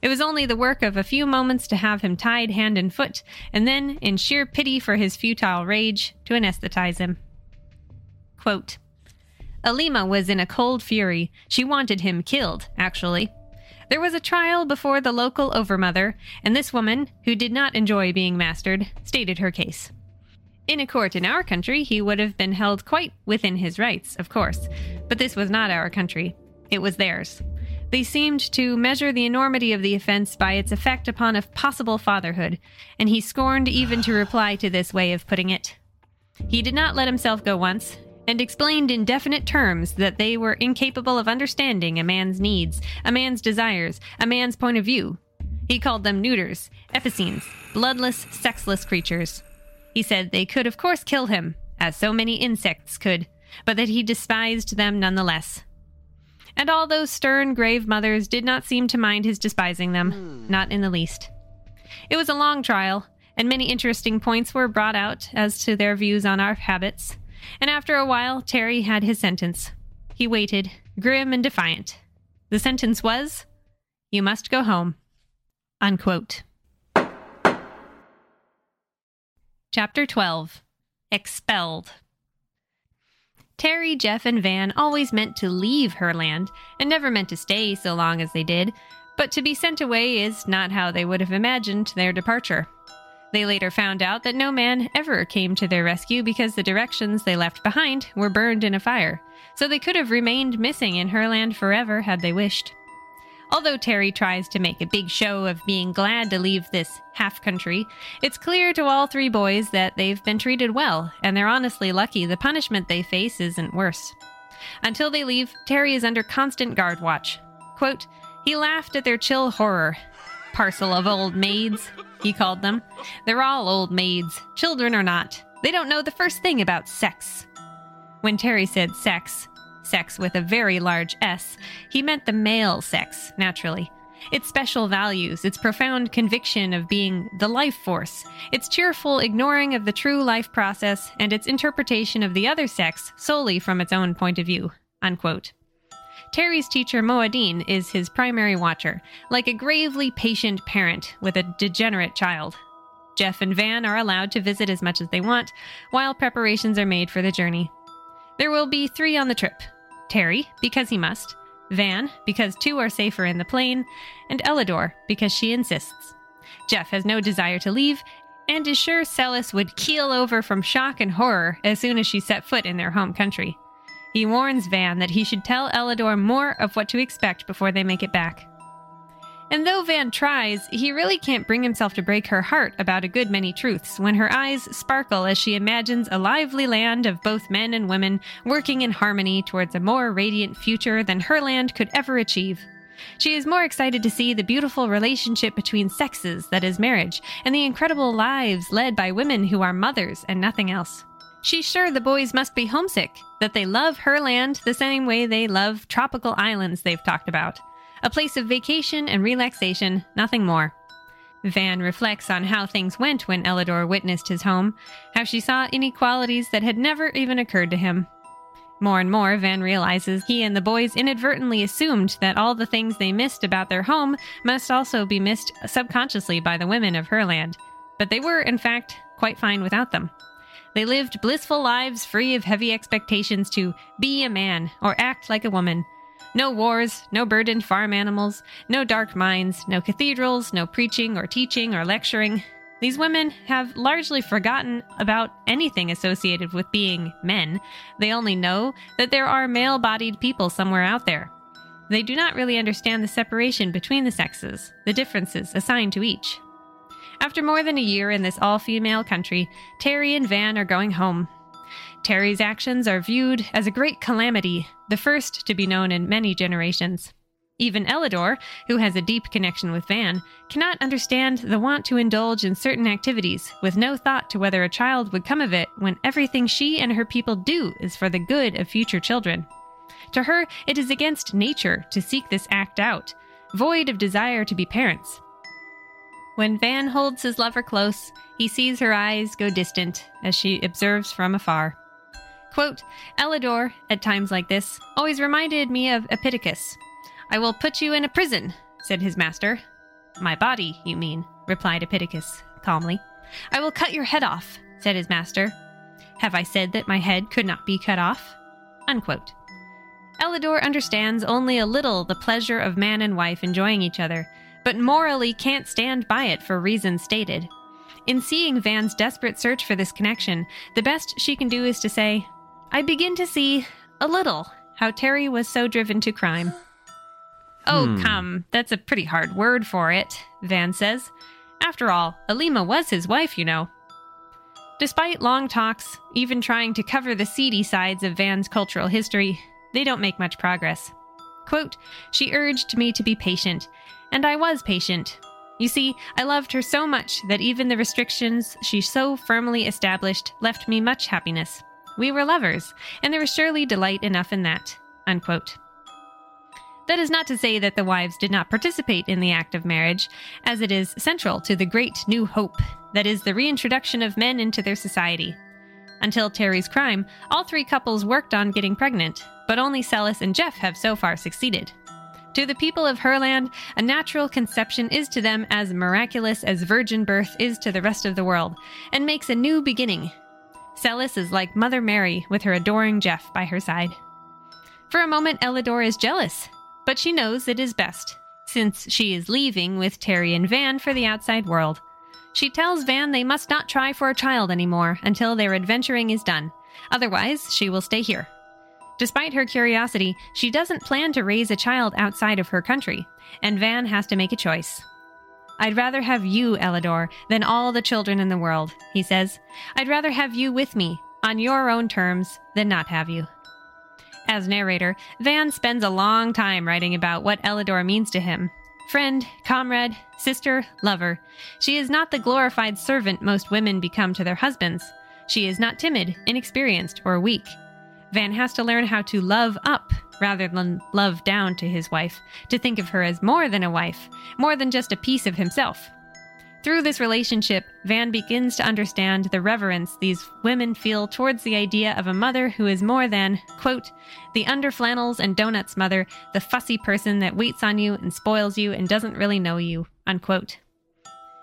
It was only the work of a few moments to have him tied hand and foot, and then, in sheer pity for his futile rage, to anesthetize him. Quote, Alima was in a cold fury. She wanted him killed, actually. There was a trial before the local overmother, and this woman, who did not enjoy being mastered, stated her case. In a court in our country, he would have been held quite within his rights, of course, but this was not our country. It was theirs. They seemed to measure the enormity of the offense by its effect upon a possible fatherhood, and he scorned even to reply to this way of putting it. He did not let himself go once, and explained in definite terms that they were incapable of understanding a man's needs, a man's desires, a man's point of view. He called them neuters, epicenes, bloodless, sexless creatures. He said they could, of course, kill him, as so many insects could, but that he despised them nonetheless and all those stern, grave mothers did not seem to mind his despising them, mm. not in the least. It was a long trial, and many interesting points were brought out as to their views on our habits, and after a while, Terry had his sentence. He waited, grim and defiant. The sentence was, You must go home. Unquote. Chapter 12 Expelled. Terry, Jeff, and Van always meant to leave Herland and never meant to stay so long as they did, but to be sent away is not how they would have imagined their departure. They later found out that no man ever came to their rescue because the directions they left behind were burned in a fire, so they could have remained missing in Herland forever had they wished. Although Terry tries to make a big show of being glad to leave this half country, it's clear to all three boys that they've been treated well, and they're honestly lucky the punishment they face isn't worse. Until they leave, Terry is under constant guard watch. Quote, he laughed at their chill horror. Parcel of old maids, he called them. They're all old maids, children or not. They don't know the first thing about sex. When Terry said sex, sex with a very large S, he meant the male sex, naturally. Its special values, its profound conviction of being the life force, its cheerful ignoring of the true life process, and its interpretation of the other sex solely from its own point of view. Unquote. Terry's teacher Moadine is his primary watcher, like a gravely patient parent with a degenerate child. Jeff and Van are allowed to visit as much as they want, while preparations are made for the journey. There will be three on the trip Terry, because he must, Van, because two are safer in the plane, and Ellador, because she insists. Jeff has no desire to leave, and is sure Celis would keel over from shock and horror as soon as she set foot in their home country. He warns Van that he should tell Ellador more of what to expect before they make it back. And though Van tries, he really can't bring himself to break her heart about a good many truths when her eyes sparkle as she imagines a lively land of both men and women working in harmony towards a more radiant future than her land could ever achieve. She is more excited to see the beautiful relationship between sexes that is marriage, and the incredible lives led by women who are mothers and nothing else. She's sure the boys must be homesick, that they love her land the same way they love tropical islands they've talked about a place of vacation and relaxation, nothing more. Van reflects on how things went when Ellador witnessed his home, how she saw inequalities that had never even occurred to him. More and more, Van realizes he and the boys inadvertently assumed that all the things they missed about their home must also be missed subconsciously by the women of Herland, but they were, in fact, quite fine without them. They lived blissful lives free of heavy expectations to be a man or act like a woman, no wars, no burdened farm animals, no dark mines, no cathedrals, no preaching or teaching or lecturing. These women have largely forgotten about anything associated with being men. They only know that there are male bodied people somewhere out there. They do not really understand the separation between the sexes, the differences assigned to each. After more than a year in this all female country, Terry and Van are going home. Terry's actions are viewed as a great calamity, the first to be known in many generations. Even Ellador, who has a deep connection with Van, cannot understand the want to indulge in certain activities with no thought to whether a child would come of it when everything she and her people do is for the good of future children. To her, it is against nature to seek this act out, void of desire to be parents. When Van holds his lover close, he sees her eyes go distant as she observes from afar. Quote, Ellador, at times like this, always reminded me of Epictetus, I will put you in a prison, said his master. My body, you mean, replied Epictetus calmly. I will cut your head off, said his master. Have I said that my head could not be cut off? Unquote. Ellador understands only a little the pleasure of man and wife enjoying each other, but morally can't stand by it for reasons stated. In seeing Van's desperate search for this connection, the best she can do is to say, I begin to see, a little, how Terry was so driven to crime. Oh, hmm. come, that's a pretty hard word for it, Van says. After all, Alima was his wife, you know. Despite long talks, even trying to cover the seedy sides of Van's cultural history, they don't make much progress. Quote, She urged me to be patient, and I was patient. You see, I loved her so much that even the restrictions she so firmly established left me much happiness. We were lovers, and there was surely delight enough in that. Unquote. That is not to say that the wives did not participate in the act of marriage, as it is central to the great new hope that is the reintroduction of men into their society. Until Terry's crime, all three couples worked on getting pregnant, but only Celis and Jeff have so far succeeded. To the people of Herland, a natural conception is to them as miraculous as virgin birth is to the rest of the world, and makes a new beginning. Celis is like Mother Mary with her adoring Jeff by her side. For a moment, Ellador is jealous but she knows it is best, since she is leaving with Terry and Van for the outside world. She tells Van they must not try for a child anymore until their adventuring is done. Otherwise, she will stay here. Despite her curiosity, she doesn't plan to raise a child outside of her country, and Van has to make a choice. I'd rather have you, Ellador, than all the children in the world, he says. I'd rather have you with me, on your own terms, than not have you. As narrator, Van spends a long time writing about what Ellador means to him friend, comrade, sister, lover. She is not the glorified servant most women become to their husbands. She is not timid, inexperienced, or weak. Van has to learn how to love up rather than love down to his wife, to think of her as more than a wife, more than just a piece of himself. Through this relationship, Van begins to understand the reverence these women feel towards the idea of a mother who is more than, quote, the underflannels and donuts mother, the fussy person that waits on you and spoils you and doesn't really know you, unquote.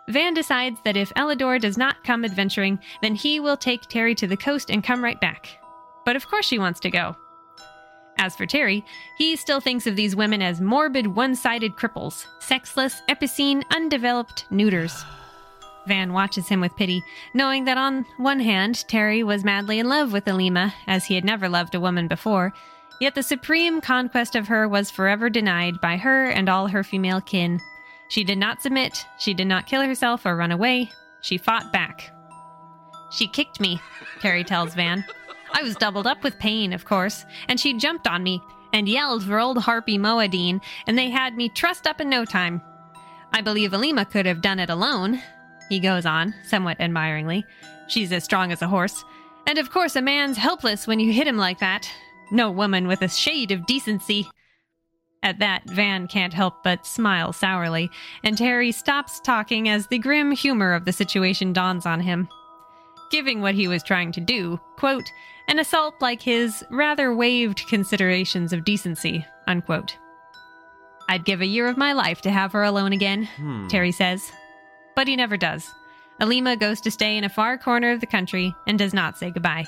Van decides that if Ellador does not come adventuring, then he will take Terry to the coast and come right back. But of course she wants to go. As for Terry, he still thinks of these women as morbid, one sided cripples, sexless, epicene, undeveloped neuters. *sighs* Van watches him with pity, knowing that on one hand, Terry was madly in love with Alima, as he had never loved a woman before, yet the supreme conquest of her was forever denied by her and all her female kin. She did not submit, she did not kill herself or run away, she fought back. She kicked me, Terry tells Van. I was doubled up with pain, of course, and she jumped on me and yelled for old Harpy Moadine, and they had me trussed up in no time. I believe Alima could have done it alone, he goes on, somewhat admiringly. She's as strong as a horse. And of course, a man's helpless when you hit him like that. No woman with a shade of decency. At that, Van can't help but smile sourly, and Terry stops talking as the grim humor of the situation dawns on him. Giving what he was trying to do, quote, an assault like his rather waived considerations of decency, unquote. I'd give a year of my life to have her alone again, hmm. Terry says. But he never does. Alima goes to stay in a far corner of the country and does not say goodbye.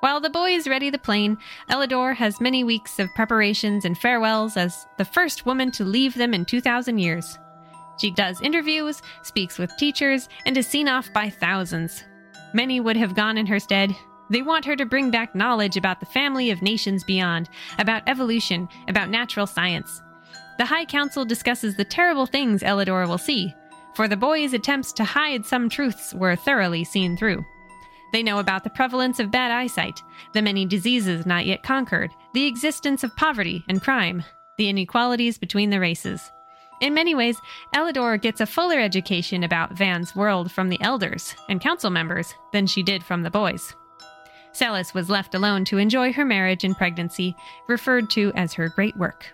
While the boys ready the plane, Ellador has many weeks of preparations and farewells as the first woman to leave them in 2,000 years. She does interviews, speaks with teachers, and is seen off by thousands. Many would have gone in her stead. They want her to bring back knowledge about the family of nations beyond, about evolution, about natural science. The High Council discusses the terrible things Ellador will see, for the boys' attempts to hide some truths were thoroughly seen through. They know about the prevalence of bad eyesight, the many diseases not yet conquered, the existence of poverty and crime, the inequalities between the races. In many ways, Ellador gets a fuller education about Van's world from the elders and council members than she did from the boys. Celis was left alone to enjoy her marriage and pregnancy, referred to as her great work.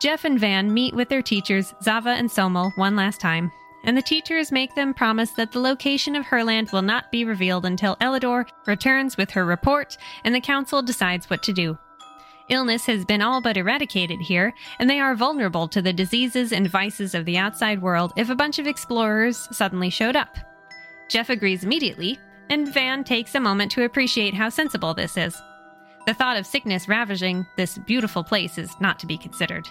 Jeff and Van meet with their teachers, Zava and Somel, one last time, and the teachers make them promise that the location of Herland will not be revealed until Ellador returns with her report and the council decides what to do. Illness has been all but eradicated here, and they are vulnerable to the diseases and vices of the outside world if a bunch of explorers suddenly showed up. Jeff agrees immediately, and Van takes a moment to appreciate how sensible this is. The thought of sickness ravaging this beautiful place is not to be considered.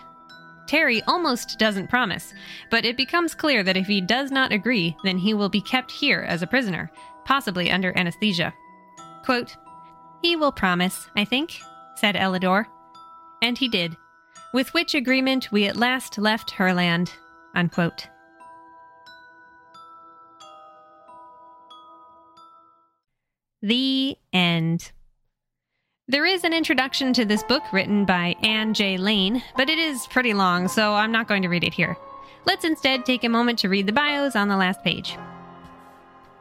Terry almost doesn't promise, but it becomes clear that if he does not agree, then he will be kept here as a prisoner, possibly under anesthesia. Quote, He will promise, I think, said Ellador. And he did, with which agreement we at last left Herland. Unquote. The end. There is an introduction to this book written by Ann J. Lane, but it is pretty long, so I'm not going to read it here. Let's instead take a moment to read the bios on the last page.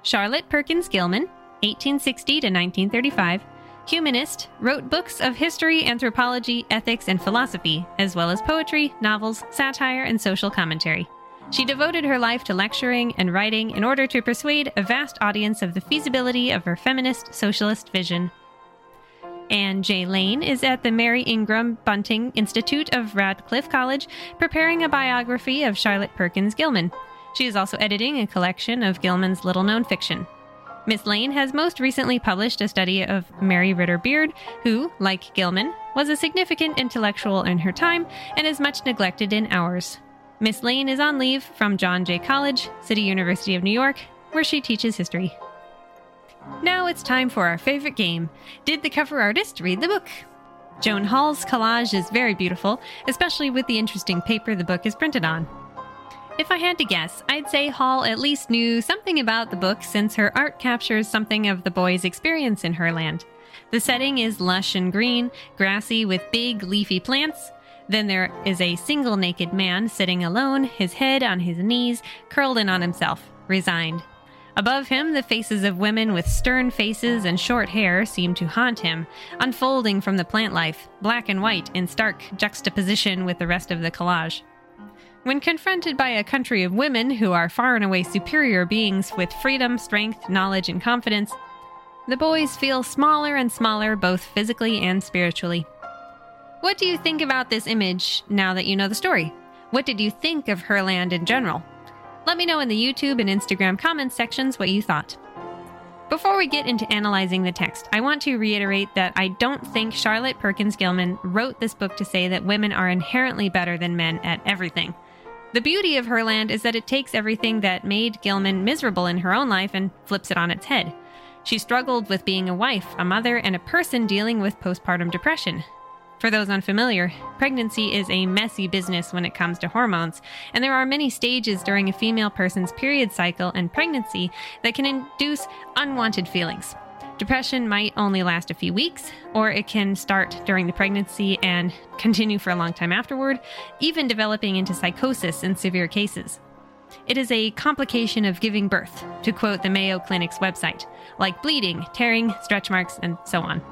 Charlotte Perkins Gilman, 1860 to 1935, humanist, wrote books of history, anthropology, ethics, and philosophy, as well as poetry, novels, satire, and social commentary. She devoted her life to lecturing and writing in order to persuade a vast audience of the feasibility of her feminist socialist vision. Ann J. Lane is at the Mary Ingraham Bunting Institute of Radcliffe College preparing a biography of Charlotte Perkins Gilman. She is also editing a collection of Gilman's little known fiction. Miss Lane has most recently published a study of Mary Ritter Beard, who, like Gilman, was a significant intellectual in her time and is much neglected in ours. Miss Lane is on leave from John Jay College, City University of New York, where she teaches history. Now it's time for our favorite game Did the cover artist read the book? Joan Hall's collage is very beautiful, especially with the interesting paper the book is printed on. If I had to guess, I'd say Hall at least knew something about the book since her art captures something of the boy's experience in Herland. The setting is lush and green, grassy with big leafy plants. Then there is a single naked man sitting alone, his head on his knees, curled in on himself, resigned. Above him, the faces of women with stern faces and short hair seem to haunt him, unfolding from the plant life, black and white in stark juxtaposition with the rest of the collage. When confronted by a country of women who are far and away superior beings with freedom, strength, knowledge, and confidence, the boys feel smaller and smaller both physically and spiritually. What do you think about this image now that you know the story? What did you think of Herland in general? Let me know in the YouTube and Instagram comments sections what you thought. Before we get into analyzing the text, I want to reiterate that I don't think Charlotte Perkins Gilman wrote this book to say that women are inherently better than men at everything. The beauty of Herland is that it takes everything that made Gilman miserable in her own life and flips it on its head. She struggled with being a wife, a mother, and a person dealing with postpartum depression. For those unfamiliar, pregnancy is a messy business when it comes to hormones, and there are many stages during a female person's period cycle and pregnancy that can induce unwanted feelings. Depression might only last a few weeks, or it can start during the pregnancy and continue for a long time afterward, even developing into psychosis in severe cases. It is a complication of giving birth, to quote the Mayo Clinic's website, like bleeding, tearing, stretch marks, and so on.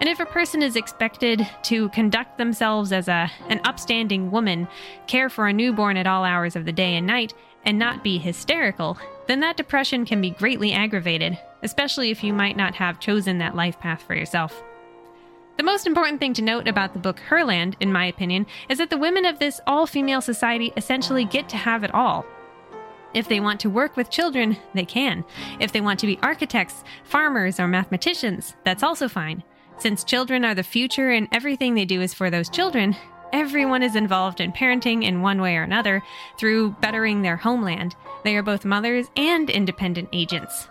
And if a person is expected to conduct themselves as a, an upstanding woman, care for a newborn at all hours of the day and night, and not be hysterical, then that depression can be greatly aggravated, especially if you might not have chosen that life path for yourself. The most important thing to note about the book Herland, in my opinion, is that the women of this all female society essentially get to have it all. If they want to work with children, they can. If they want to be architects, farmers, or mathematicians, that's also fine. Since children are the future and everything they do is for those children, everyone is involved in parenting in one way or another through bettering their homeland. They are both mothers and independent agents.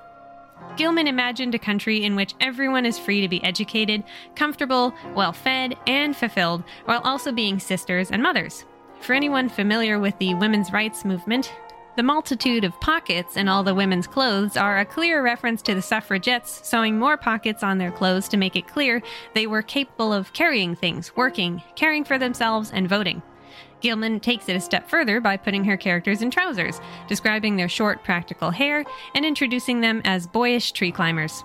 Gilman imagined a country in which everyone is free to be educated, comfortable, well fed, and fulfilled, while also being sisters and mothers. For anyone familiar with the women's rights movement, the multitude of pockets in all the women's clothes are a clear reference to the suffragettes sewing more pockets on their clothes to make it clear they were capable of carrying things, working, caring for themselves, and voting. Gilman takes it a step further by putting her characters in trousers, describing their short, practical hair, and introducing them as boyish tree climbers.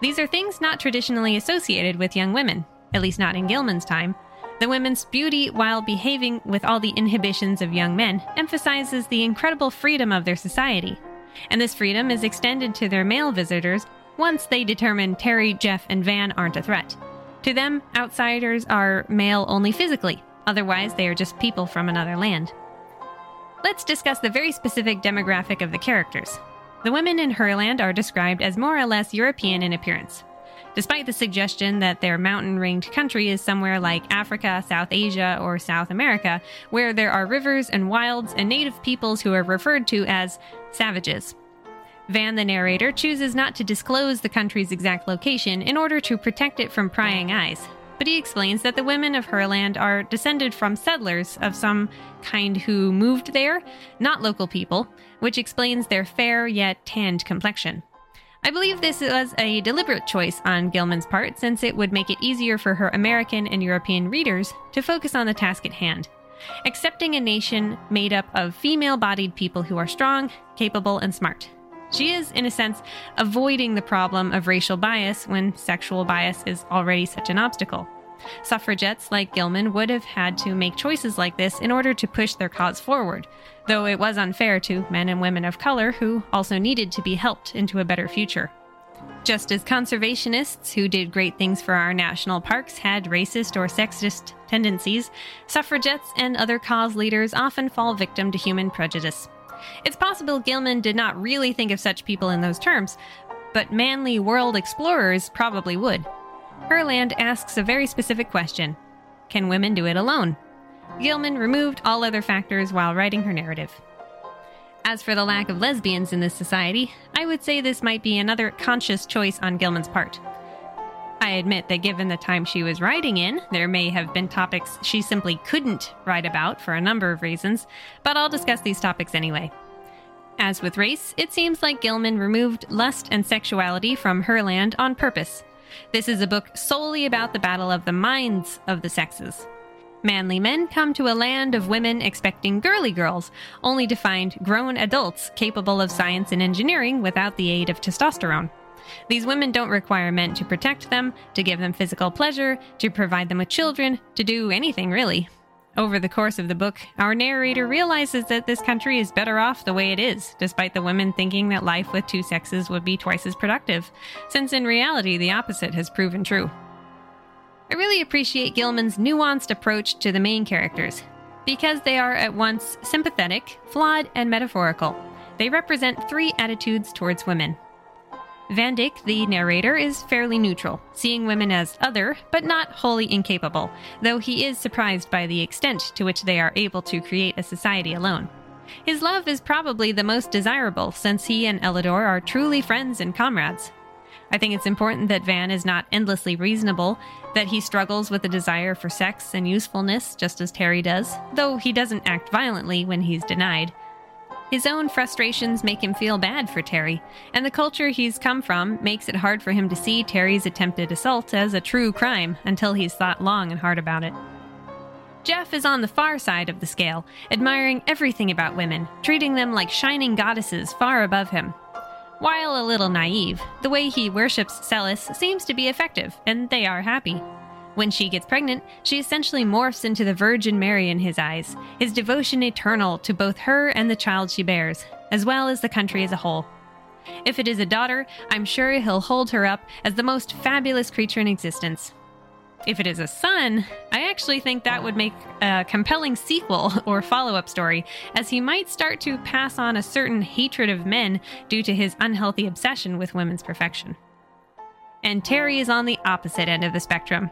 These are things not traditionally associated with young women, at least not in Gilman's time. The women's beauty, while behaving with all the inhibitions of young men, emphasizes the incredible freedom of their society. And this freedom is extended to their male visitors once they determine Terry, Jeff, and Van aren't a threat. To them, outsiders are male only physically, Otherwise, they are just people from another land. Let's discuss the very specific demographic of the characters. The women in Herland are described as more or less European in appearance. Despite the suggestion that their mountain ringed country is somewhere like Africa, South Asia, or South America, where there are rivers and wilds and native peoples who are referred to as savages. Van, the narrator, chooses not to disclose the country's exact location in order to protect it from prying eyes, but he explains that the women of Herland are descended from settlers of some kind who moved there, not local people, which explains their fair yet tanned complexion. I believe this was a deliberate choice on Gilman's part since it would make it easier for her American and European readers to focus on the task at hand. Accepting a nation made up of female bodied people who are strong, capable, and smart. She is, in a sense, avoiding the problem of racial bias when sexual bias is already such an obstacle. Suffragettes like Gilman would have had to make choices like this in order to push their cause forward, though it was unfair to men and women of color who also needed to be helped into a better future. Just as conservationists who did great things for our national parks had racist or sexist tendencies, suffragettes and other cause leaders often fall victim to human prejudice. It's possible Gilman did not really think of such people in those terms, but manly world explorers probably would. Herland asks a very specific question Can women do it alone? Gilman removed all other factors while writing her narrative. As for the lack of lesbians in this society, I would say this might be another conscious choice on Gilman's part. I admit that given the time she was writing in, there may have been topics she simply couldn't write about for a number of reasons, but I'll discuss these topics anyway. As with race, it seems like Gilman removed lust and sexuality from her land on purpose. This is a book solely about the battle of the minds of the sexes. Manly men come to a land of women expecting girly girls, only to find grown adults capable of science and engineering without the aid of testosterone. These women don't require men to protect them, to give them physical pleasure, to provide them with children, to do anything really. Over the course of the book, our narrator realizes that this country is better off the way it is, despite the women thinking that life with two sexes would be twice as productive, since in reality the opposite has proven true. I really appreciate Gilman's nuanced approach to the main characters, because they are at once sympathetic, flawed, and metaphorical. They represent three attitudes towards women Vandyck, the narrator, is fairly neutral, seeing women as other, but not wholly incapable, though he is surprised by the extent to which they are able to create a society alone. His love is probably the most desirable, since he and Ellador are truly friends and comrades. I think it's important that Van is not endlessly reasonable, that he struggles with a desire for sex and usefulness, just as Terry does, though he doesn't act violently when he's denied. His own frustrations make him feel bad for Terry, and the culture he's come from makes it hard for him to see Terry's attempted assault as a true crime until he's thought long and hard about it. Jeff is on the far side of the scale, admiring everything about women, treating them like shining goddesses far above him. While a little naive, the way he worships Celis seems to be effective, and they are happy. When she gets pregnant, she essentially morphs into the Virgin Mary in his eyes, his devotion eternal to both her and the child she bears, as well as the country as a whole. If it is a daughter, I'm sure he'll hold her up as the most fabulous creature in existence. If it is a son, I actually think that would make a compelling sequel *laughs* or follow up story, as he might start to pass on a certain hatred of men due to his unhealthy obsession with women's perfection. And Terry is on the opposite end of the spectrum.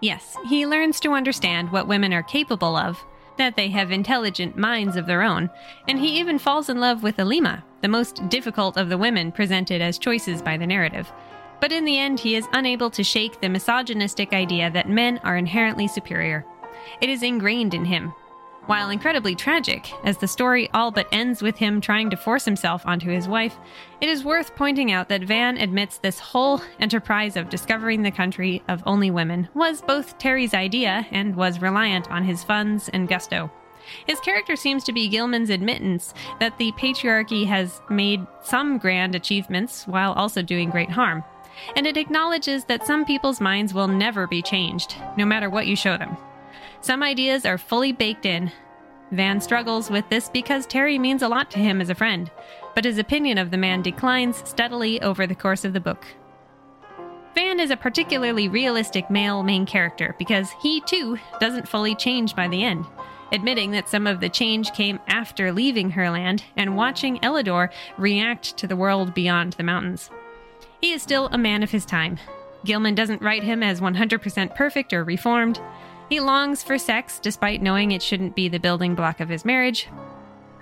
Yes, he learns to understand what women are capable of, that they have intelligent minds of their own, and he even falls in love with Alima, the most difficult of the women presented as choices by the narrative. But in the end, he is unable to shake the misogynistic idea that men are inherently superior. It is ingrained in him. While incredibly tragic, as the story all but ends with him trying to force himself onto his wife, it is worth pointing out that Van admits this whole enterprise of discovering the country of only women was both Terry's idea and was reliant on his funds and gusto. His character seems to be Gilman's admittance that the patriarchy has made some grand achievements while also doing great harm. And it acknowledges that some people's minds will never be changed, no matter what you show them. Some ideas are fully baked in. Van struggles with this because Terry means a lot to him as a friend, but his opinion of the man declines steadily over the course of the book. Van is a particularly realistic male main character because he, too, doesn't fully change by the end, admitting that some of the change came after leaving Herland and watching Ellador react to the world beyond the mountains. He is still a man of his time. Gilman doesn't write him as 100% perfect or reformed. He longs for sex despite knowing it shouldn't be the building block of his marriage.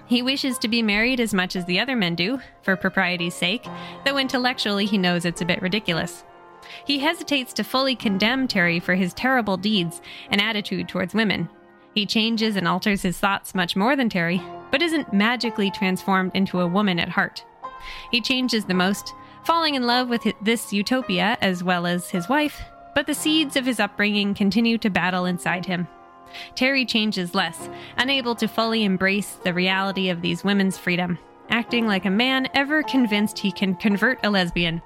He wishes to be married as much as the other men do, for propriety's sake, though intellectually he knows it's a bit ridiculous. He hesitates to fully condemn Terry for his terrible deeds and attitude towards women. He changes and alters his thoughts much more than Terry, but isn't magically transformed into a woman at heart. He changes the most, falling in love with this utopia as well as his wife, but the seeds of his upbringing continue to battle inside him. Terry changes less, unable to fully embrace the reality of these women's freedom, acting like a man ever convinced he can convert a lesbian.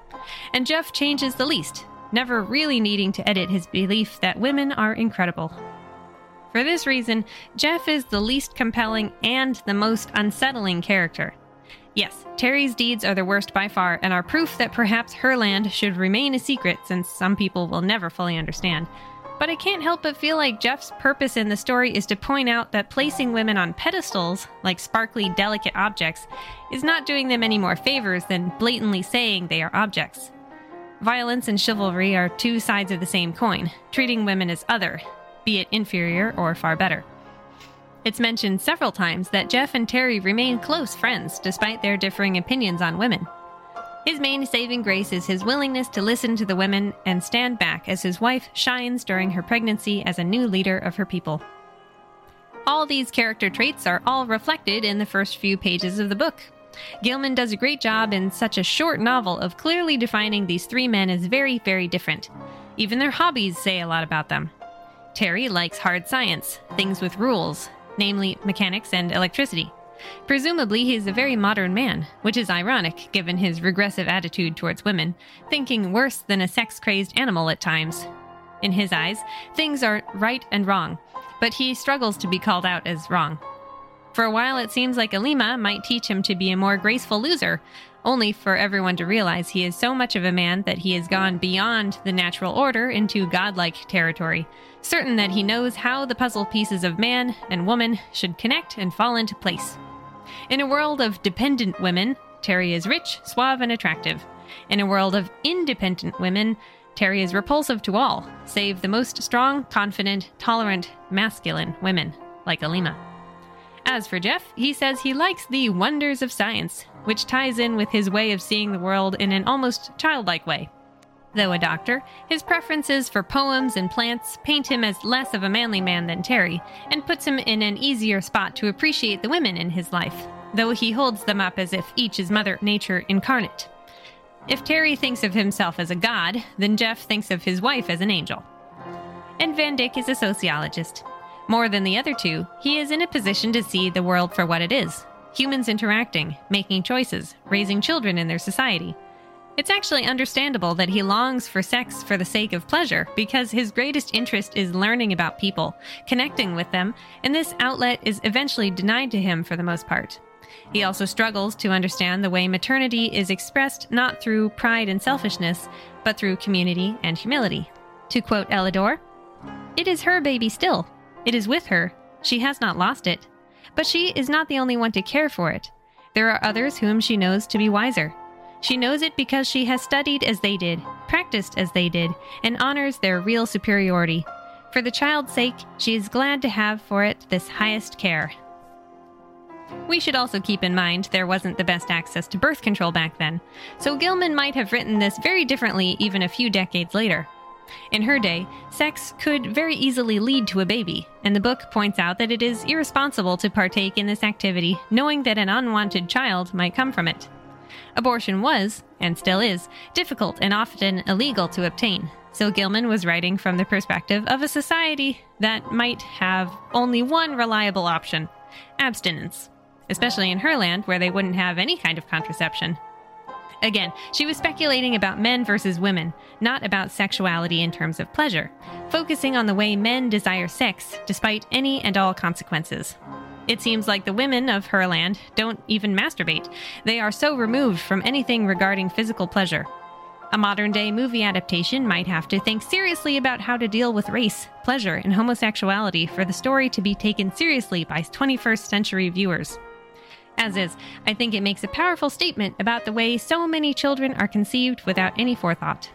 And Jeff changes the least, never really needing to edit his belief that women are incredible. For this reason, Jeff is the least compelling and the most unsettling character. Yes, Terry's deeds are the worst by far and are proof that perhaps Herland should remain a secret since some people will never fully understand. But I can't help but feel like Jeff's purpose in the story is to point out that placing women on pedestals, like sparkly, delicate objects, is not doing them any more favors than blatantly saying they are objects. Violence and chivalry are two sides of the same coin, treating women as other, be it inferior or far better. It's mentioned several times that Jeff and Terry remain close friends despite their differing opinions on women. His main saving grace is his willingness to listen to the women and stand back as his wife shines during her pregnancy as a new leader of her people. All these character traits are all reflected in the first few pages of the book. Gilman does a great job in such a short novel of clearly defining these three men as very, very different. Even their hobbies say a lot about them. Terry likes hard science, things with rules, namely mechanics and electricity. Presumably, he is a very modern man, which is ironic given his regressive attitude towards women, thinking worse than a sex crazed animal at times. In his eyes, things are right and wrong, but he struggles to be called out as wrong. For a while, it seems like Alima might teach him to be a more graceful loser, only for everyone to realize he is so much of a man that he has gone beyond the natural order into godlike territory, certain that he knows how the puzzle pieces of man and woman should connect and fall into place. In a world of dependent women, Terry is rich, suave, and attractive. In a world of independent women, Terry is repulsive to all, save the most strong, confident, tolerant, masculine women, like Alima. As for Jeff, he says he likes the wonders of science, which ties in with his way of seeing the world in an almost childlike way. Though a doctor, his preferences for poems and plants paint him as less of a manly man than Terry, and puts him in an easier spot to appreciate the women in his life, though he holds them up as if each is Mother Nature incarnate. If Terry thinks of himself as a god, then Jeff thinks of his wife as an angel. And Vandyck is a sociologist. More than the other two, he is in a position to see the world for what it is humans interacting, making choices, raising children in their society. It's actually understandable that he longs for sex for the sake of pleasure because his greatest interest is learning about people, connecting with them, and this outlet is eventually denied to him for the most part. He also struggles to understand the way maternity is expressed not through pride and selfishness, but through community and humility. To quote Ellador, It is her baby still. It is with her. She has not lost it. But she is not the only one to care for it. There are others whom she knows to be wiser. She knows it because she has studied as they did, practiced as they did, and honors their real superiority, For the child's sake, she is glad to have for it this highest care. We should also keep in mind there wasn't the best access to birth control back then, so Gilman might have written this very differently even a few decades later. In her day, sex could very easily lead to a baby, and the book points out that it is irresponsible to partake in this activity knowing that an unwanted child might come from it. Abortion was, and still is, difficult and often illegal to obtain, so Gilman was writing from the perspective of a society that might have only one reliable option abstinence especially in Herland where they wouldn't have any kind of contraception. Again, she was speculating about men versus women, not about sexuality in terms of pleasure, focusing on the way men desire sex despite any and all consequences. It seems like the women of Herland don't even masturbate. They are so removed from anything regarding physical pleasure. A modern day movie adaptation might have to think seriously about how to deal with race, pleasure, and homosexuality for the story to be taken seriously by 21st century viewers. As is, I think it makes a powerful statement about the way so many children are conceived without any forethought.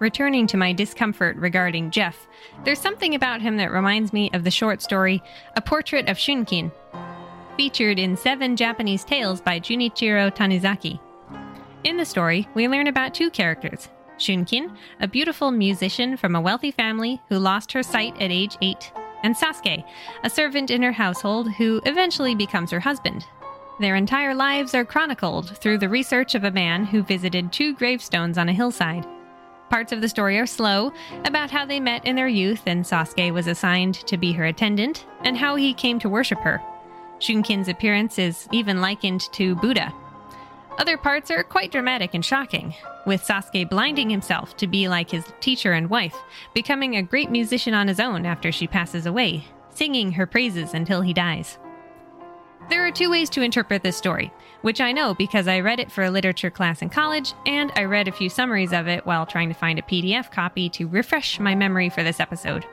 Returning to my discomfort regarding Jeff, there's something about him that reminds me of the short story A Portrait of Shunkin, featured in Seven Japanese Tales by Junichiro Tanizaki. In the story, we learn about two characters Shunkin, a beautiful musician from a wealthy family who lost her sight at age 8, and Sasuke, a servant in her household who eventually becomes her husband, their entire lives are chronicled through the research of a man who visited two gravestones on a hillside. Parts of the story are slow, about how they met in their youth and Sasuke was assigned to be her attendant, and how he came to worship her. Shunkin's appearance is even likened to Buddha. Other parts are quite dramatic and shocking, with Sasuke blinding himself to be like his teacher and wife, becoming a great musician on his own after she passes away, singing her praises until he dies. There are two ways to interpret this story, which I know because I read it for a literature class in college, and I read a few summaries of it while trying to find a PDF copy to refresh my memory for this episode.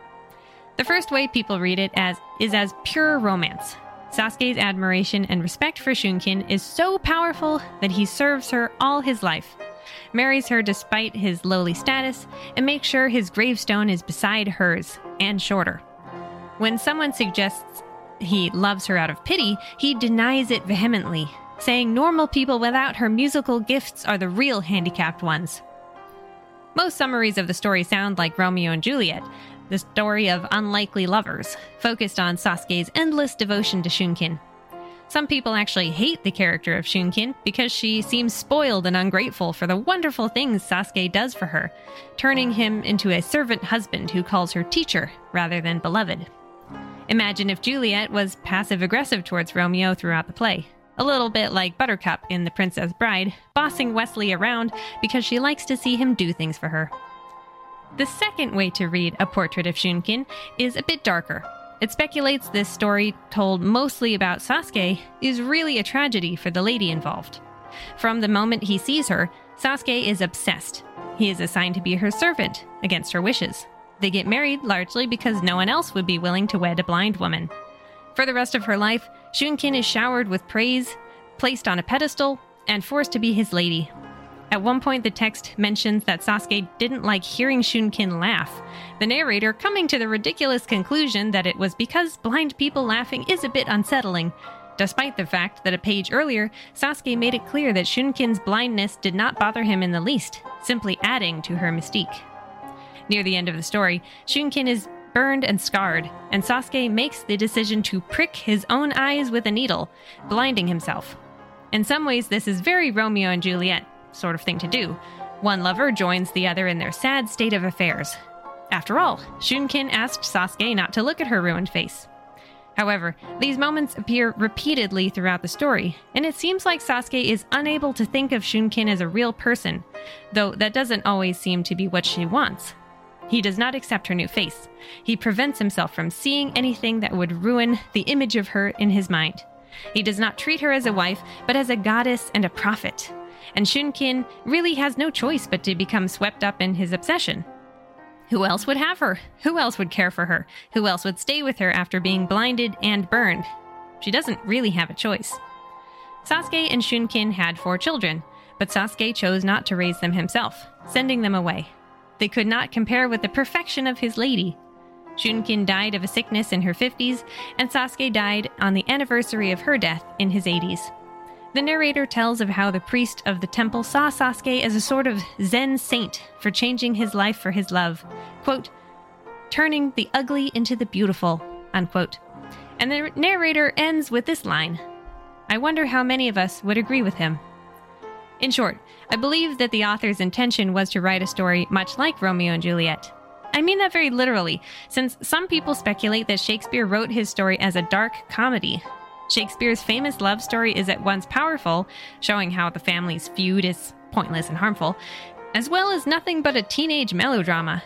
The first way people read it as is as pure romance. Sasuke's admiration and respect for Shunkin is so powerful that he serves her all his life, marries her despite his lowly status, and makes sure his gravestone is beside hers and shorter. When someone suggests he loves her out of pity, he denies it vehemently, saying normal people without her musical gifts are the real handicapped ones. Most summaries of the story sound like Romeo and Juliet, the story of unlikely lovers, focused on Sasuke's endless devotion to Shunkin. Some people actually hate the character of Shunkin because she seems spoiled and ungrateful for the wonderful things Sasuke does for her, turning him into a servant husband who calls her teacher rather than beloved. Imagine if Juliet was passive aggressive towards Romeo throughout the play. A little bit like Buttercup in The Princess Bride, bossing Westley around because she likes to see him do things for her. The second way to read A Portrait of Shunkin is a bit darker. It speculates this story, told mostly about Sasuke, is really a tragedy for the lady involved. From the moment he sees her, Sasuke is obsessed. He is assigned to be her servant, against her wishes. They get married largely because no one else would be willing to wed a blind woman. For the rest of her life, Shunkin is showered with praise, placed on a pedestal, and forced to be his lady. At one point, the text mentions that Sasuke didn't like hearing Shunkin laugh, the narrator coming to the ridiculous conclusion that it was because blind people laughing is a bit unsettling, despite the fact that a page earlier, Sasuke made it clear that Shunkin's blindness did not bother him in the least, simply adding to her mystique. Near the end of the story, Shunkin is burned and scarred, and Sasuke makes the decision to prick his own eyes with a needle, blinding himself. In some ways, this is very Romeo and Juliet sort of thing to do. One lover joins the other in their sad state of affairs. After all, Shunkin asked Sasuke not to look at her ruined face. However, these moments appear repeatedly throughout the story, and it seems like Sasuke is unable to think of Shunkin as a real person, though that doesn't always seem to be what she wants. He does not accept her new face. He prevents himself from seeing anything that would ruin the image of her in his mind. He does not treat her as a wife, but as a goddess and a prophet. And Shunkin really has no choice but to become swept up in his obsession. Who else would have her? Who else would care for her? Who else would stay with her after being blinded and burned? She doesn't really have a choice. Sasuke and Shunkin had four children, but Sasuke chose not to raise them himself, sending them away. They could not compare with the perfection of his lady. Shunkin died of a sickness in her 50s, and Sasuke died on the anniversary of her death in his 80s. The narrator tells of how the priest of the temple saw Sasuke as a sort of Zen saint for changing his life for his love. Quote, turning the ugly into the beautiful, unquote. And the narrator ends with this line I wonder how many of us would agree with him. In short, I believe that the author's intention was to write a story much like Romeo and Juliet. I mean that very literally, since some people speculate that Shakespeare wrote his story as a dark comedy, Shakespeare's famous love story is at once powerful, showing how the family's feud is pointless and harmful, as well as nothing but a teenage melodrama.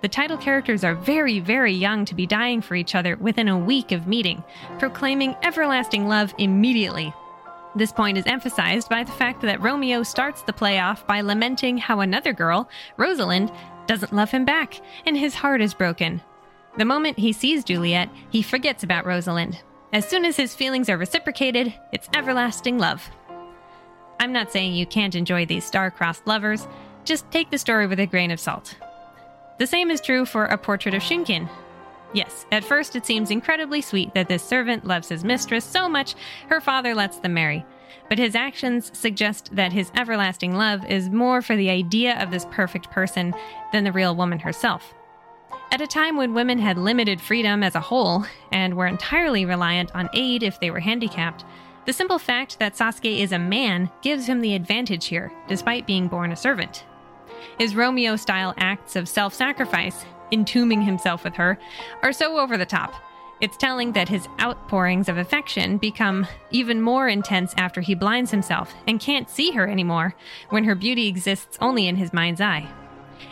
The title characters are very, very young to be dying for each other within a week of meeting, proclaiming everlasting love immediately. This point is emphasized by the fact that Romeo starts the play off by lamenting how another girl, Rosalind, doesn't love him back, and his heart is broken. The moment he sees Juliet, he forgets about Rosalind, as soon as his feelings are reciprocated, it's everlasting love. I'm not saying you can't enjoy these star-crossed lovers, just take the story with a grain of salt. The same is true for A Portrait of Shunkin. Yes, at first it seems incredibly sweet that this servant loves his mistress so much her father lets them marry. But his actions suggest that his everlasting love is more for the idea of this perfect person than the real woman herself. At a time when women had limited freedom as a whole and were entirely reliant on aid if they were handicapped, the simple fact that Sasuke is a man gives him the advantage here, despite being born a servant. His Romeo style acts of self sacrifice, entombing himself with her, are so over the top. It's telling that his outpourings of affection become even more intense after he blinds himself and can't see her anymore, when her beauty exists only in his mind's eye.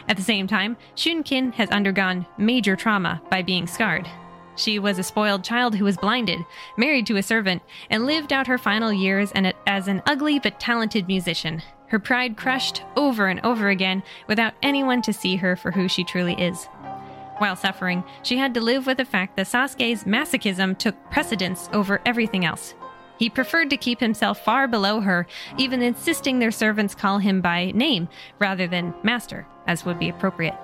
At the same time, Shunkin has undergone major trauma by being scarred. She was a spoiled child who was blinded, married to a servant, and lived out her final years as an ugly but talented musician, her pride crushed over and over again without anyone to see her for who she truly is. While suffering, she had to live with the fact that Sasuke's masochism took precedence over everything else. He preferred to keep himself far below her, even insisting their servants call him by name rather than master, as would be appropriate.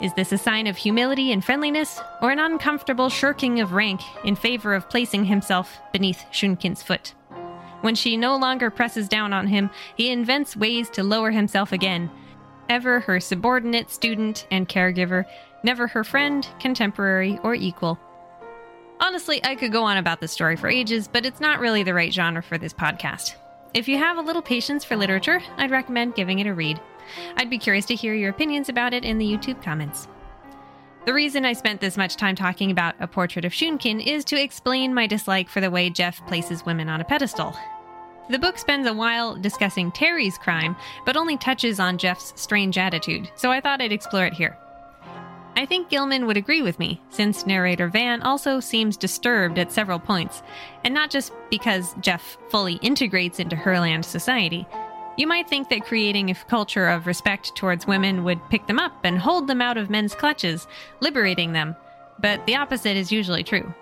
Is this a sign of humility and friendliness, or an uncomfortable shirking of rank in favor of placing himself beneath Shunkin's foot? When she no longer presses down on him, he invents ways to lower himself again. Ever her subordinate, student, and caregiver, never her friend, contemporary, or equal. Honestly, I could go on about this story for ages, but it's not really the right genre for this podcast. If you have a little patience for literature, I'd recommend giving it a read. I'd be curious to hear your opinions about it in the YouTube comments. The reason I spent this much time talking about A Portrait of Shunkin is to explain my dislike for the way Jeff places women on a pedestal. The book spends a while discussing Terry's crime, but only touches on Jeff's strange attitude, so I thought I'd explore it here. I think Gilman would agree with me, since narrator Van also seems disturbed at several points, and not just because Jeff fully integrates into Herland society. You might think that creating a culture of respect towards women would pick them up and hold them out of men's clutches, liberating them, but the opposite is usually true.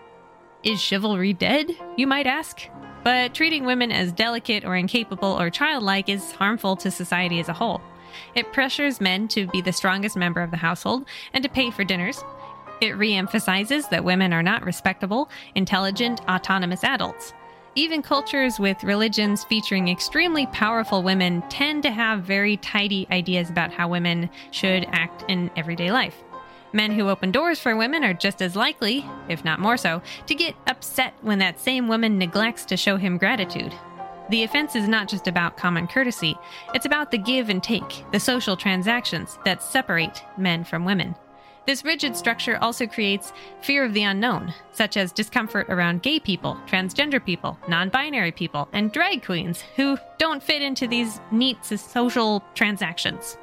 Is chivalry dead, you might ask? But treating women as delicate or incapable or childlike is harmful to society as a whole. It pressures men to be the strongest member of the household and to pay for dinners. It reemphasizes that women are not respectable, intelligent, autonomous adults. Even cultures with religions featuring extremely powerful women tend to have very tidy ideas about how women should act in everyday life. Men who open doors for women are just as likely, if not more so, to get upset when that same woman neglects to show him gratitude. The offense is not just about common courtesy, it's about the give and take, the social transactions that separate men from women. This rigid structure also creates fear of the unknown, such as discomfort around gay people, transgender people, non binary people, and drag queens who don't fit into these neat social transactions.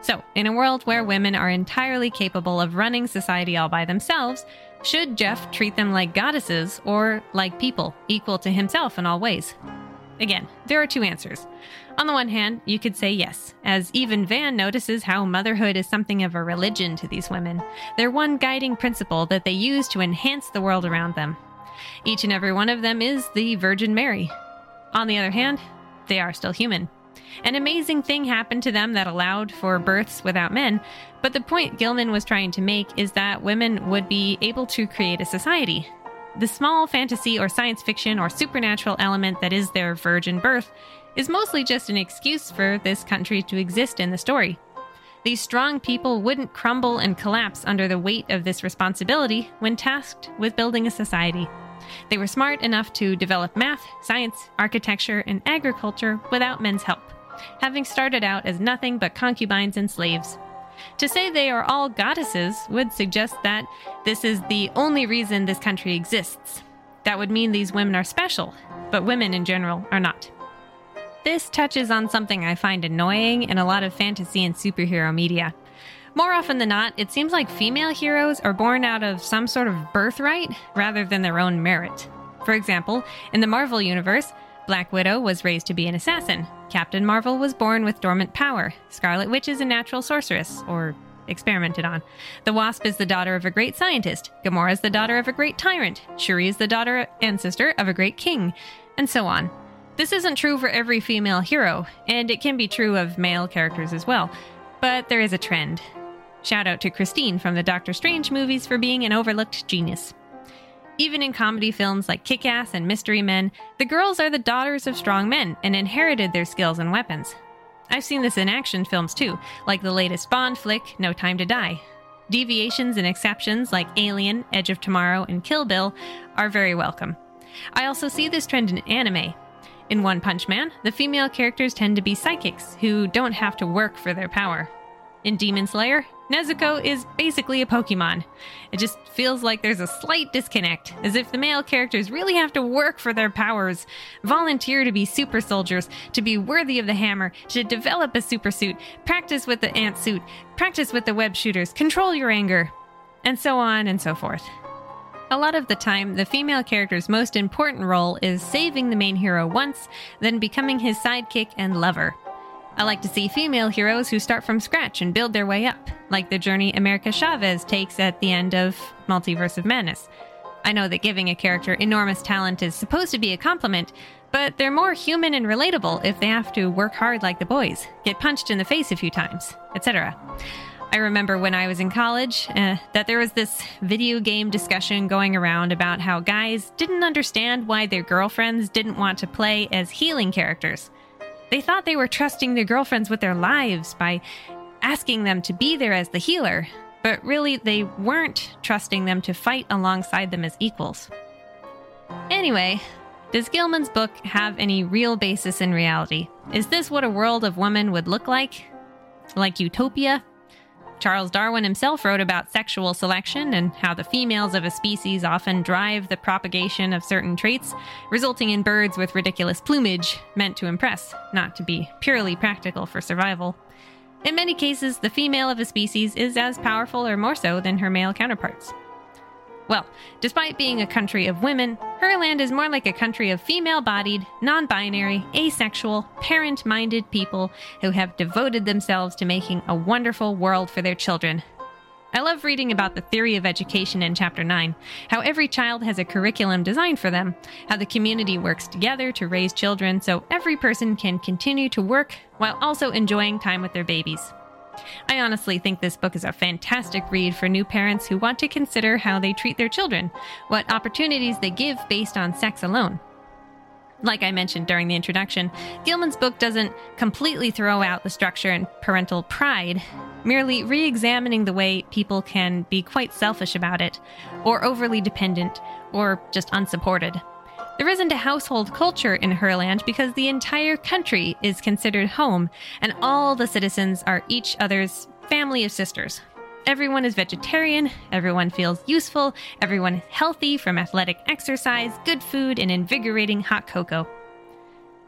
So, in a world where women are entirely capable of running society all by themselves, should Jeff treat them like goddesses or like people, equal to himself in all ways? Again, there are two answers. On the one hand, you could say yes, as even Van notices how motherhood is something of a religion to these women, their one guiding principle that they use to enhance the world around them. Each and every one of them is the Virgin Mary. On the other hand, they are still human. An amazing thing happened to them that allowed for births without men, but the point Gilman was trying to make is that women would be able to create a society. The small fantasy or science fiction or supernatural element that is their virgin birth is mostly just an excuse for this country to exist in the story. These strong people wouldn't crumble and collapse under the weight of this responsibility when tasked with building a society. They were smart enough to develop math, science, architecture, and agriculture without men's help, having started out as nothing but concubines and slaves. To say they are all goddesses would suggest that this is the only reason this country exists. That would mean these women are special, but women in general are not. This touches on something I find annoying in a lot of fantasy and superhero media. More often than not, it seems like female heroes are born out of some sort of birthright rather than their own merit. For example, in the Marvel Universe, Black Widow was raised to be an assassin. Captain Marvel was born with dormant power. Scarlet Witch is a natural sorceress, or experimented on. The Wasp is the daughter of a great scientist. Gamora is the daughter of a great tyrant. Shuri is the daughter and sister of a great king, and so on. This isn't true for every female hero, and it can be true of male characters as well. But there is a trend. Shout out to Christine from the Doctor Strange movies for being an overlooked genius. Even in comedy films like Kick Ass and Mystery Men, the girls are the daughters of strong men and inherited their skills and weapons. I've seen this in action films too, like the latest Bond flick, No Time to Die. Deviations and exceptions like Alien, Edge of Tomorrow, and Kill Bill are very welcome. I also see this trend in anime. In One Punch Man, the female characters tend to be psychics who don't have to work for their power. In Demon Slayer, Nezuko is basically a Pokemon. It just feels like there's a slight disconnect, as if the male characters really have to work for their powers, volunteer to be super soldiers, to be worthy of the hammer, to develop a super suit, practice with the ant suit, practice with the web shooters, control your anger, and so on and so forth. A lot of the time, the female character's most important role is saving the main hero once, then becoming his sidekick and lover. I like to see female heroes who start from scratch and build their way up, like the journey America Chavez takes at the end of Multiverse of Madness. I know that giving a character enormous talent is supposed to be a compliment, but they're more human and relatable if they have to work hard like the boys, get punched in the face a few times, etc. I remember when I was in college uh, that there was this video game discussion going around about how guys didn't understand why their girlfriends didn't want to play as healing characters. They thought they were trusting their girlfriends with their lives by asking them to be there as the healer, but really they weren't trusting them to fight alongside them as equals. Anyway, does Gilman's book have any real basis in reality? Is this what a world of women would look like? Like utopia? Charles Darwin himself wrote about sexual selection and how the females of a species often drive the propagation of certain traits, resulting in birds with ridiculous plumage meant to impress, not to be purely practical for survival. In many cases, the female of a species is as powerful or more so than her male counterparts. Well, despite being a country of women, Herland is more like a country of female bodied, non binary, asexual, parent minded people who have devoted themselves to making a wonderful world for their children. I love reading about the theory of education in Chapter 9, how every child has a curriculum designed for them, how the community works together to raise children so every person can continue to work while also enjoying time with their babies. I honestly think this book is a fantastic read for new parents who want to consider how they treat their children, what opportunities they give based on sex alone. Like I mentioned during the introduction, Gilman's book doesn't completely throw out the structure and parental pride, merely re examining the way people can be quite selfish about it, or overly dependent, or just unsupported. There isn't a household culture in Herland because the entire country is considered home, and all the citizens are each other's family of sisters. Everyone is vegetarian, everyone feels useful, everyone is healthy from athletic exercise, good food, and invigorating hot cocoa.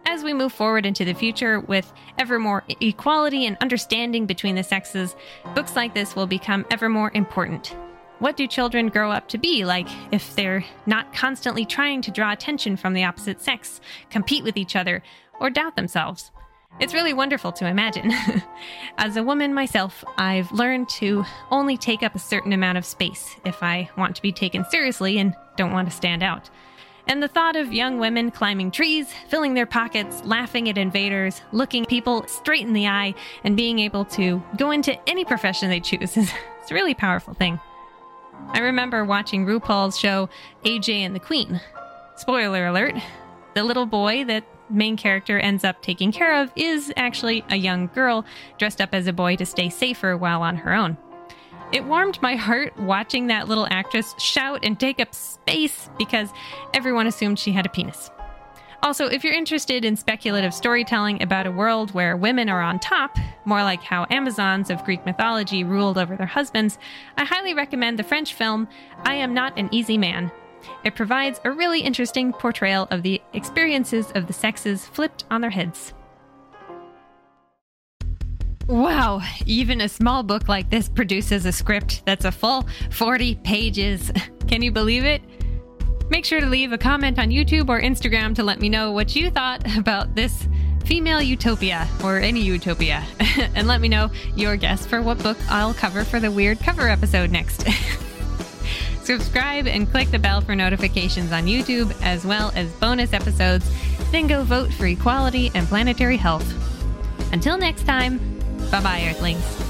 As we move forward into the future with ever more equality and understanding between the sexes, books like this will become ever more important. What do children grow up to be like if they're not constantly trying to draw attention from the opposite sex, compete with each other, or doubt themselves? It's really wonderful to imagine. *laughs* As a woman myself, I've learned to only take up a certain amount of space if I want to be taken seriously and don't want to stand out. And the thought of young women climbing trees, filling their pockets, laughing at invaders, looking people straight in the eye, and being able to go into any profession they choose *laughs* is a really powerful thing. I remember watching RuPaul's show AJ and the Queen. Spoiler alert the little boy that main character ends up taking care of is actually a young girl dressed up as a boy to stay safer while on her own. It warmed my heart watching that little actress shout and take up space because everyone assumed she had a penis. Also, if you're interested in speculative storytelling about a world where women are on top, more like how Amazons of Greek mythology ruled over their husbands, I highly recommend the French film I Am Not an Easy Man. It provides a really interesting portrayal of the experiences of the sexes flipped on their heads. Wow, even a small book like this produces a script that's a full 40 pages. *laughs* Can you believe it? Make sure to leave a comment on YouTube or Instagram to let me know what you thought *laughs* about this female utopia or any utopia. *laughs* and let me know your guess for what book I'll cover for the weird cover episode next. *laughs* Subscribe and click the bell for notifications on YouTube as well as bonus episodes. Then go vote for equality and planetary health. Until next time, Bye bye, Earthlings.